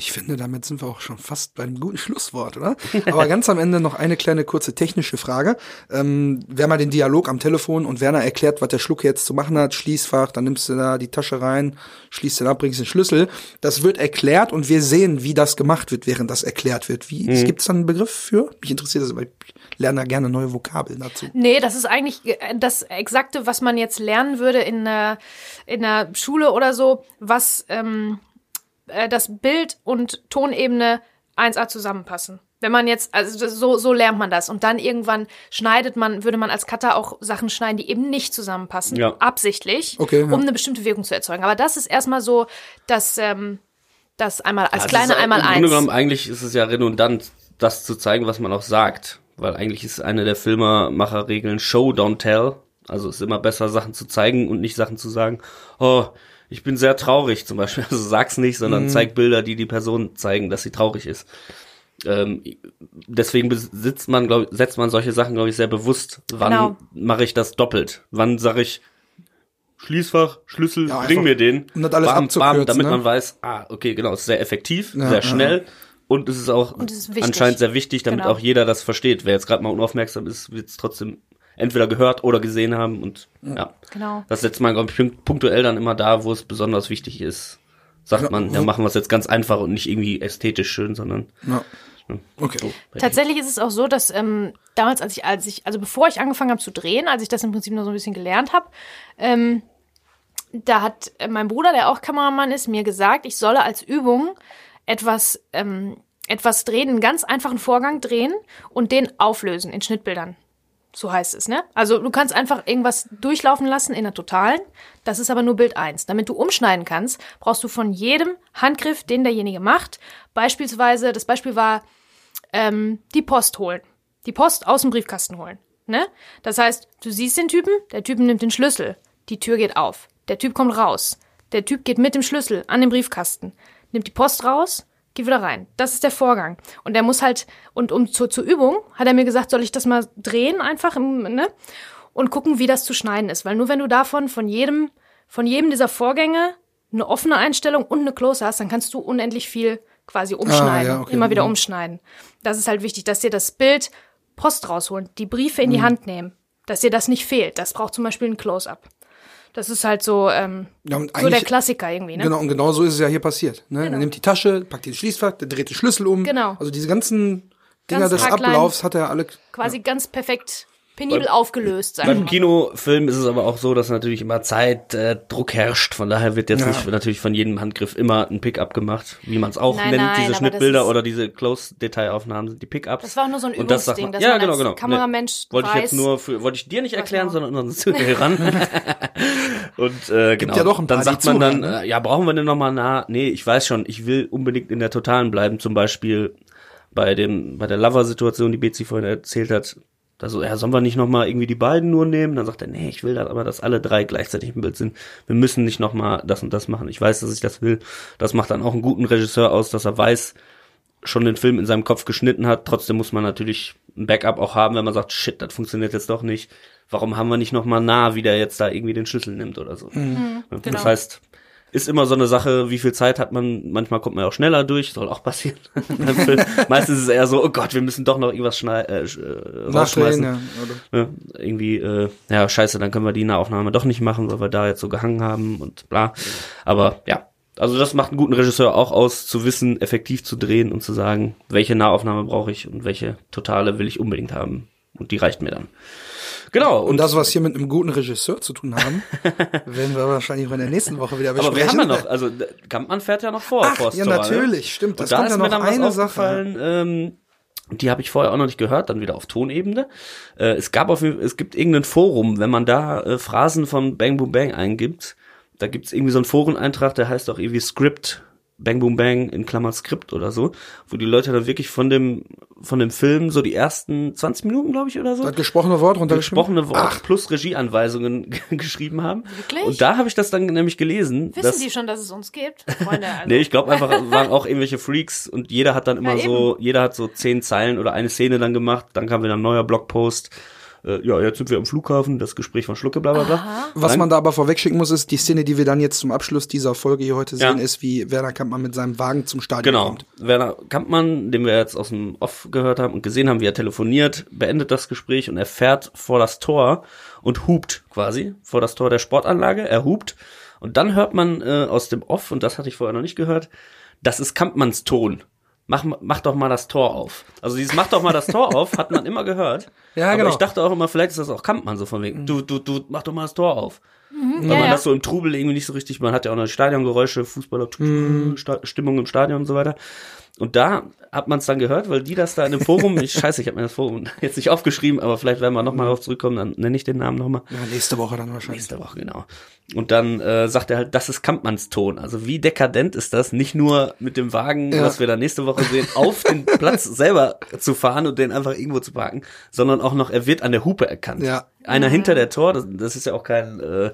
Speaker 3: Ich finde, damit sind wir auch schon fast beim guten Schlusswort, oder? Aber ganz am Ende noch eine kleine kurze technische Frage. Ähm, wir haben mal den Dialog am Telefon und Werner erklärt, was der Schlucke jetzt zu machen hat. Schließfach, dann nimmst du da die Tasche rein, schließt den ab, bringst den Schlüssel. Das wird erklärt und wir sehen, wie das gemacht wird, während das erklärt wird. Wie,
Speaker 1: Mhm.
Speaker 3: Gibt es da einen Begriff für? Mich interessiert das, weil ich lerne da gerne neue Vokabeln dazu.
Speaker 2: Nee, das ist eigentlich äh, das Exakte, was man jetzt lernen würde in einer, in einer Schule oder so, was ähm, äh, das Bild und Tonebene 1A zusammenpassen. Wenn man jetzt, also so, so lernt man das. Und dann irgendwann schneidet man, würde man als Cutter auch Sachen schneiden, die eben nicht zusammenpassen.
Speaker 1: Ja.
Speaker 2: Absichtlich,
Speaker 3: Okay, ja.
Speaker 2: um eine bestimmte Wirkung zu erzeugen. Aber das ist erstmal so, dass ähm, das einmal als
Speaker 1: Also
Speaker 2: kleine
Speaker 1: es ist,
Speaker 2: einmal
Speaker 1: Im Grunde
Speaker 2: eins.
Speaker 1: genommen, eigentlich ist es ja redundant, das zu zeigen, was man auch sagt. Weil eigentlich ist eine der Filmemacherregeln Show, don't tell. Also es ist immer besser, Sachen zu zeigen und nicht Sachen zu sagen, oh, ich bin sehr traurig zum Beispiel. Also sag's nicht, sondern
Speaker 2: Mhm.
Speaker 1: zeig Bilder, die die Person zeigen, dass sie traurig ist. Ähm, deswegen besitzt man, glaub, setzt man solche Sachen, glaube ich, sehr bewusst. Wann
Speaker 2: Genau.
Speaker 1: mache ich das doppelt? Wann sage ich Schließfach, Schlüssel,
Speaker 3: Ja,
Speaker 1: bring mir den.
Speaker 3: um das alles abzukürzen,
Speaker 1: damit
Speaker 3: ne?
Speaker 1: man weiß, ah, okay, genau, es ist sehr effektiv,
Speaker 3: Ja,
Speaker 1: sehr
Speaker 3: ja,
Speaker 1: schnell und es ist auch
Speaker 2: Und es ist
Speaker 1: anscheinend sehr wichtig, damit
Speaker 2: Genau.
Speaker 1: auch jeder das versteht. Wer jetzt gerade mal unaufmerksam ist, wird es trotzdem entweder gehört oder gesehen haben und ja.
Speaker 2: Genau.
Speaker 1: Das setzt man, glaube ich, punk- punktuell dann immer da, wo es besonders wichtig ist. Sagt man, ja, machen wir es jetzt ganz einfach und nicht irgendwie ästhetisch schön, sondern
Speaker 3: Ja. Okay.
Speaker 2: Tatsächlich ist es auch so, dass ähm, damals, als ich, als ich, also bevor ich angefangen habe zu drehen, als ich das im Prinzip noch so ein bisschen gelernt habe, ähm, da hat mein Bruder, der auch Kameramann ist, mir gesagt, ich solle als Übung etwas, ähm, etwas drehen, einen ganz einfachen Vorgang drehen und den auflösen in Schnittbildern. So heißt es, ne? Also du kannst einfach irgendwas durchlaufen lassen in der Totalen. Das ist aber nur Bild 1. Damit du umschneiden kannst, brauchst du von jedem Handgriff, den derjenige macht, beispielsweise, das Beispiel war, ähm, die Post holen. Die Post aus dem Briefkasten holen. Ne? Das heißt, du siehst den Typen, der Typ nimmt den Schlüssel, die Tür geht auf, der Typ kommt raus, der Typ geht mit dem Schlüssel an den Briefkasten, nimmt die Post raus, geh wieder rein. Das ist der Vorgang. Und der muss halt, und um zur, zur Übung hat er mir gesagt, soll ich das mal drehen einfach, im, ne? Und gucken, wie das zu schneiden ist. Weil nur wenn du davon, von jedem, von jedem dieser Vorgänge eine offene Einstellung und eine Close hast, dann kannst du unendlich viel quasi umschneiden.
Speaker 3: Ah, ja, okay.
Speaker 2: Immer wieder
Speaker 3: Mhm.
Speaker 2: umschneiden. Das ist halt wichtig, dass dir das Bild Post rausholen, die Briefe in die Hand nehmen, dass dir das nicht fehlt. Das braucht zum Beispiel ein Close-up. Das ist halt so, ähm,
Speaker 3: Ja,
Speaker 2: so der Klassiker irgendwie, ne?
Speaker 3: Genau, und genau so ist es ja hier passiert. Ne? Er nimmt die Tasche, packt den Schließfach, der dreht den Schlüssel um.
Speaker 2: Genau.
Speaker 3: Also diese ganzen Dinger
Speaker 2: Ganz
Speaker 3: des. Ablaufs hat er alle.
Speaker 2: Quasi ganz perfekt penibel aufgelöst, sagen wir
Speaker 1: Beim
Speaker 2: mal.
Speaker 1: Kinofilm ist es aber auch so, dass natürlich immer Zeitdruck äh, Druck herrscht. Von daher wird jetzt
Speaker 3: Ja.
Speaker 1: nicht natürlich von jedem Handgriff immer ein Pickup gemacht, wie man es auch
Speaker 2: Nein,
Speaker 1: nennt.
Speaker 2: nein,
Speaker 1: diese Schnittbilder oder diese Close-Detailaufnahmen sind die Pickups.
Speaker 2: Das war auch nur so ein
Speaker 1: Und das
Speaker 2: Übungsding, dass
Speaker 1: ja,
Speaker 2: man
Speaker 1: genau,
Speaker 2: als
Speaker 1: genau.
Speaker 2: Kameramensch
Speaker 1: Nee, wollte ich jetzt nur für, wollte ich dir nicht erklären,
Speaker 2: man-
Speaker 1: sondern unseren Zuhörern. Und äh, genau,
Speaker 3: ja doch ein paar,
Speaker 1: dann sagt man dann,
Speaker 3: ne?
Speaker 1: äh, ja, brauchen wir denn nochmal nah? Nee, ich weiß schon, ich will unbedingt in der Totalen bleiben, zum Beispiel bei dem, bei der Lover-Situation, die Betsy vorhin erzählt hat. Da so, ja, sollen wir nicht nochmal irgendwie die beiden nur nehmen? Dann sagt er, nee, ich will das aber, dass alle drei gleichzeitig im Bild sind. Wir müssen nicht nochmal das und das machen. Ich weiß, dass ich das will. Das macht dann auch einen guten Regisseur aus, dass er weiß, schon den Film in seinem Kopf geschnitten hat. Trotzdem muss man natürlich ein Backup auch haben, wenn man sagt, shit, das funktioniert jetzt doch nicht. Warum haben wir nicht noch mal nah, wie der jetzt da irgendwie den Schlüssel nimmt oder so. Das
Speaker 2: genau.
Speaker 1: heißt, ist immer so eine Sache, wie viel Zeit hat man, manchmal kommt man ja auch schneller durch, soll auch passieren. Meistens ist es eher so, oh Gott, wir müssen doch noch irgendwas schnei äh, äh, rausschmeißen.
Speaker 3: Ja.
Speaker 1: Irgendwie, äh, ja, scheiße, dann können wir die Nahaufnahme doch nicht machen, weil wir da jetzt so gehangen haben und bla. Aber ja, also das macht einen guten Regisseur auch aus, zu wissen, effektiv zu drehen und zu sagen, welche Nahaufnahme brauche ich und welche totale will ich unbedingt haben. Und die reicht mir dann. Genau.
Speaker 3: Und das, was hier mit einem guten Regisseur zu tun haben, werden wir wahrscheinlich auch in der nächsten Woche wieder besprechen.
Speaker 1: aber wir haben ja noch, also Kampmann fährt ja noch vor.
Speaker 3: Ach,
Speaker 1: vors
Speaker 3: ja, natürlich, stimmt.
Speaker 1: Und
Speaker 3: Das
Speaker 1: da
Speaker 3: kommt
Speaker 1: ist
Speaker 3: ja
Speaker 1: mir
Speaker 3: noch
Speaker 1: dann
Speaker 3: eine Sache.
Speaker 1: ähm, die habe ich vorher auch noch nicht gehört, dann wieder auf Tonebene. Äh, es gab auf, es gibt irgendein Forum, wenn man da äh, Phrasen von Bang Boom Bang eingibt, da gibt's irgendwie so einen Foreneintrag, der heißt auch irgendwie Script, Bang Boom Bang in Klammern Skript oder so, wo die Leute dann wirklich von dem, von dem Film so die ersten 20 Minuten, glaube ich, oder so,
Speaker 3: Das gesprochene Wort runtergeschrieben?
Speaker 1: gesprochene Wort plus Regieanweisungen geschrieben haben.
Speaker 2: Wirklich?
Speaker 1: Und da habe ich das dann nämlich gelesen.
Speaker 2: Wissen
Speaker 1: dass,
Speaker 2: die schon, dass es uns gibt? Freunde, also.
Speaker 1: Nee, ich glaube einfach, es waren auch irgendwelche Freaks und jeder hat dann immer
Speaker 2: Ja,
Speaker 1: so, jeder hat so zehn Zeilen oder eine Szene dann gemacht, dann kam wieder ein neuer Blogpost. Äh, ja, jetzt sind wir am Flughafen, das Gespräch von Schlucke, bla bla bla.
Speaker 3: Was man da aber vorwegschicken muss, ist die Szene, die wir dann jetzt zum Abschluss dieser Folge hier heute
Speaker 1: Ja.
Speaker 3: sehen, ist, wie Werner Kampmann mit seinem Wagen zum Stadion
Speaker 1: Genau.
Speaker 3: kommt.
Speaker 1: Werner Kampmann, den wir jetzt aus dem Off gehört haben und gesehen haben, wie er telefoniert, beendet das Gespräch und er fährt vor das Tor und hupt quasi vor das Tor der Sportanlage. Er hupt und dann hört man äh, aus dem Off, und das hatte ich vorher noch nicht gehört, das ist Kampmanns Ton. Mach, mach doch mal das Tor auf. Also dieses Mach doch mal das Tor auf, hat man immer gehört.
Speaker 3: Ja,
Speaker 1: Aber
Speaker 3: genau.
Speaker 1: ich dachte auch immer, vielleicht ist das auch Kampmann so von wegen, du, du, du, mach doch mal das Tor auf. Weil
Speaker 2: ja,
Speaker 1: man
Speaker 2: ja.
Speaker 1: das so im Trubel irgendwie nicht so richtig, man hat ja auch noch Stadiongeräusche, Fußballer, Sta Stimmung im Stadion und so weiter. Und da hat man es dann gehört, weil die das da in dem Forum, ich scheiße, ich habe mir das Forum jetzt nicht aufgeschrieben, aber vielleicht werden wir nochmal darauf zurückkommen, dann nenne ich den Namen nochmal.
Speaker 3: Ja, nächste Woche dann wahrscheinlich.
Speaker 1: Nächste Woche, genau. Und dann äh, sagt er halt, das ist Kampmanns Ton. Also wie dekadent ist das, nicht nur mit dem Wagen,
Speaker 3: Ja.
Speaker 1: was wir dann nächste Woche sehen, auf den Platz selber zu fahren und den einfach irgendwo zu parken, sondern auch noch, er wird an der Hupe erkannt.
Speaker 3: Ja.
Speaker 1: Einer hinter der Tor, das, das ist ja auch kein äh,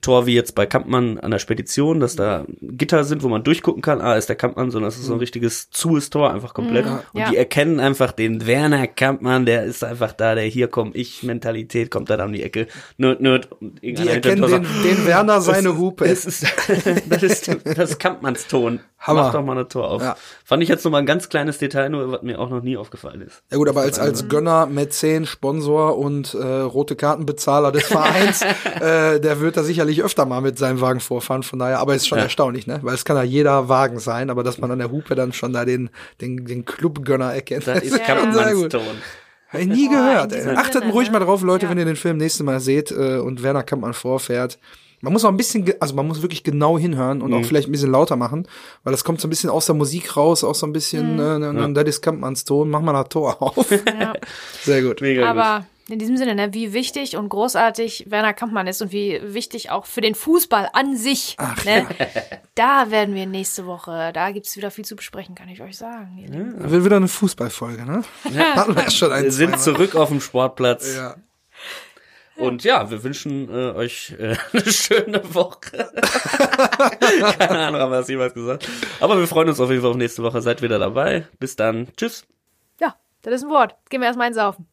Speaker 1: Tor wie jetzt bei Kampmann an der Spedition, dass da Gitter sind, wo man durchgucken kann, ah, ist der Kampmann, sondern es ist so ein richtiges zues Tor, einfach komplett. Und
Speaker 2: Ja.
Speaker 1: die erkennen einfach den Werner Kampmann, der ist einfach da, der hier komm ich Mentalität, kommt da um die Ecke. Nerd, nerd. Und
Speaker 3: Die erkennen den, den Werner seine Hupe.
Speaker 1: es ist, das ist, das Kampmanns Ton.
Speaker 3: Hammer.
Speaker 1: Mach doch mal eine Tor auf.
Speaker 3: Ja.
Speaker 1: Fand ich jetzt noch mal ein ganz kleines Detail, nur was mir auch noch nie aufgefallen ist.
Speaker 3: Ja gut, aber als, als Gönner, Mäzen, Sponsor und äh, rote Kartenbezahler des Vereins, äh, der wird da sicherlich öfter mal mit seinem Wagen vorfahren. Von daher, aber es ist schon
Speaker 1: Ja.
Speaker 3: erstaunlich, ne? Weil es kann ja jeder Wagen sein, aber dass man an der Hupe dann schon da den, den, den Clubgönner erkennt.
Speaker 1: Das ist
Speaker 3: sehr
Speaker 1: Kampmanns
Speaker 3: gut. Hab ich nie
Speaker 2: Boah,
Speaker 3: gehört. Ey. Achtet
Speaker 2: Sinne,
Speaker 3: ruhig
Speaker 2: ne?
Speaker 3: mal drauf, Leute,
Speaker 2: Ja.
Speaker 3: wenn ihr den Film nächstes Mal seht äh, und Werner Kampmann vorfährt. Man muss auch ein bisschen, also man muss wirklich genau hinhören und auch vielleicht ein bisschen lauter machen, weil das kommt so ein bisschen aus der Musik raus, auch so ein bisschen, äh, und dann das ist Kampmanns Ton, mach mal das Tor auf.
Speaker 2: Ja.
Speaker 3: Sehr gut.
Speaker 1: Mega gut.
Speaker 2: In diesem Sinne, ne, wie wichtig und großartig Werner Kampmann ist und wie wichtig auch für den Fußball an sich. ne? Da werden wir nächste Woche, da gibt's wieder viel zu besprechen, kann ich euch sagen. Lieben.
Speaker 3: Wird wieder eine Fußballfolge, ne? Hatten wir ja schon ein,
Speaker 1: Wir sind
Speaker 3: zweimal.
Speaker 1: zurück auf dem Sportplatz.
Speaker 3: Ja.
Speaker 1: Und ja, wir wünschen äh, euch äh, eine schöne Woche. Keine Ahnung, haben wir das jemals gesagt. Aber wir freuen uns auf jeden Fall auf nächste Woche. Seid wieder dabei. Bis dann. Tschüss.
Speaker 2: Ja, das ist ein Wort. Gehen wir erstmal einsaufen.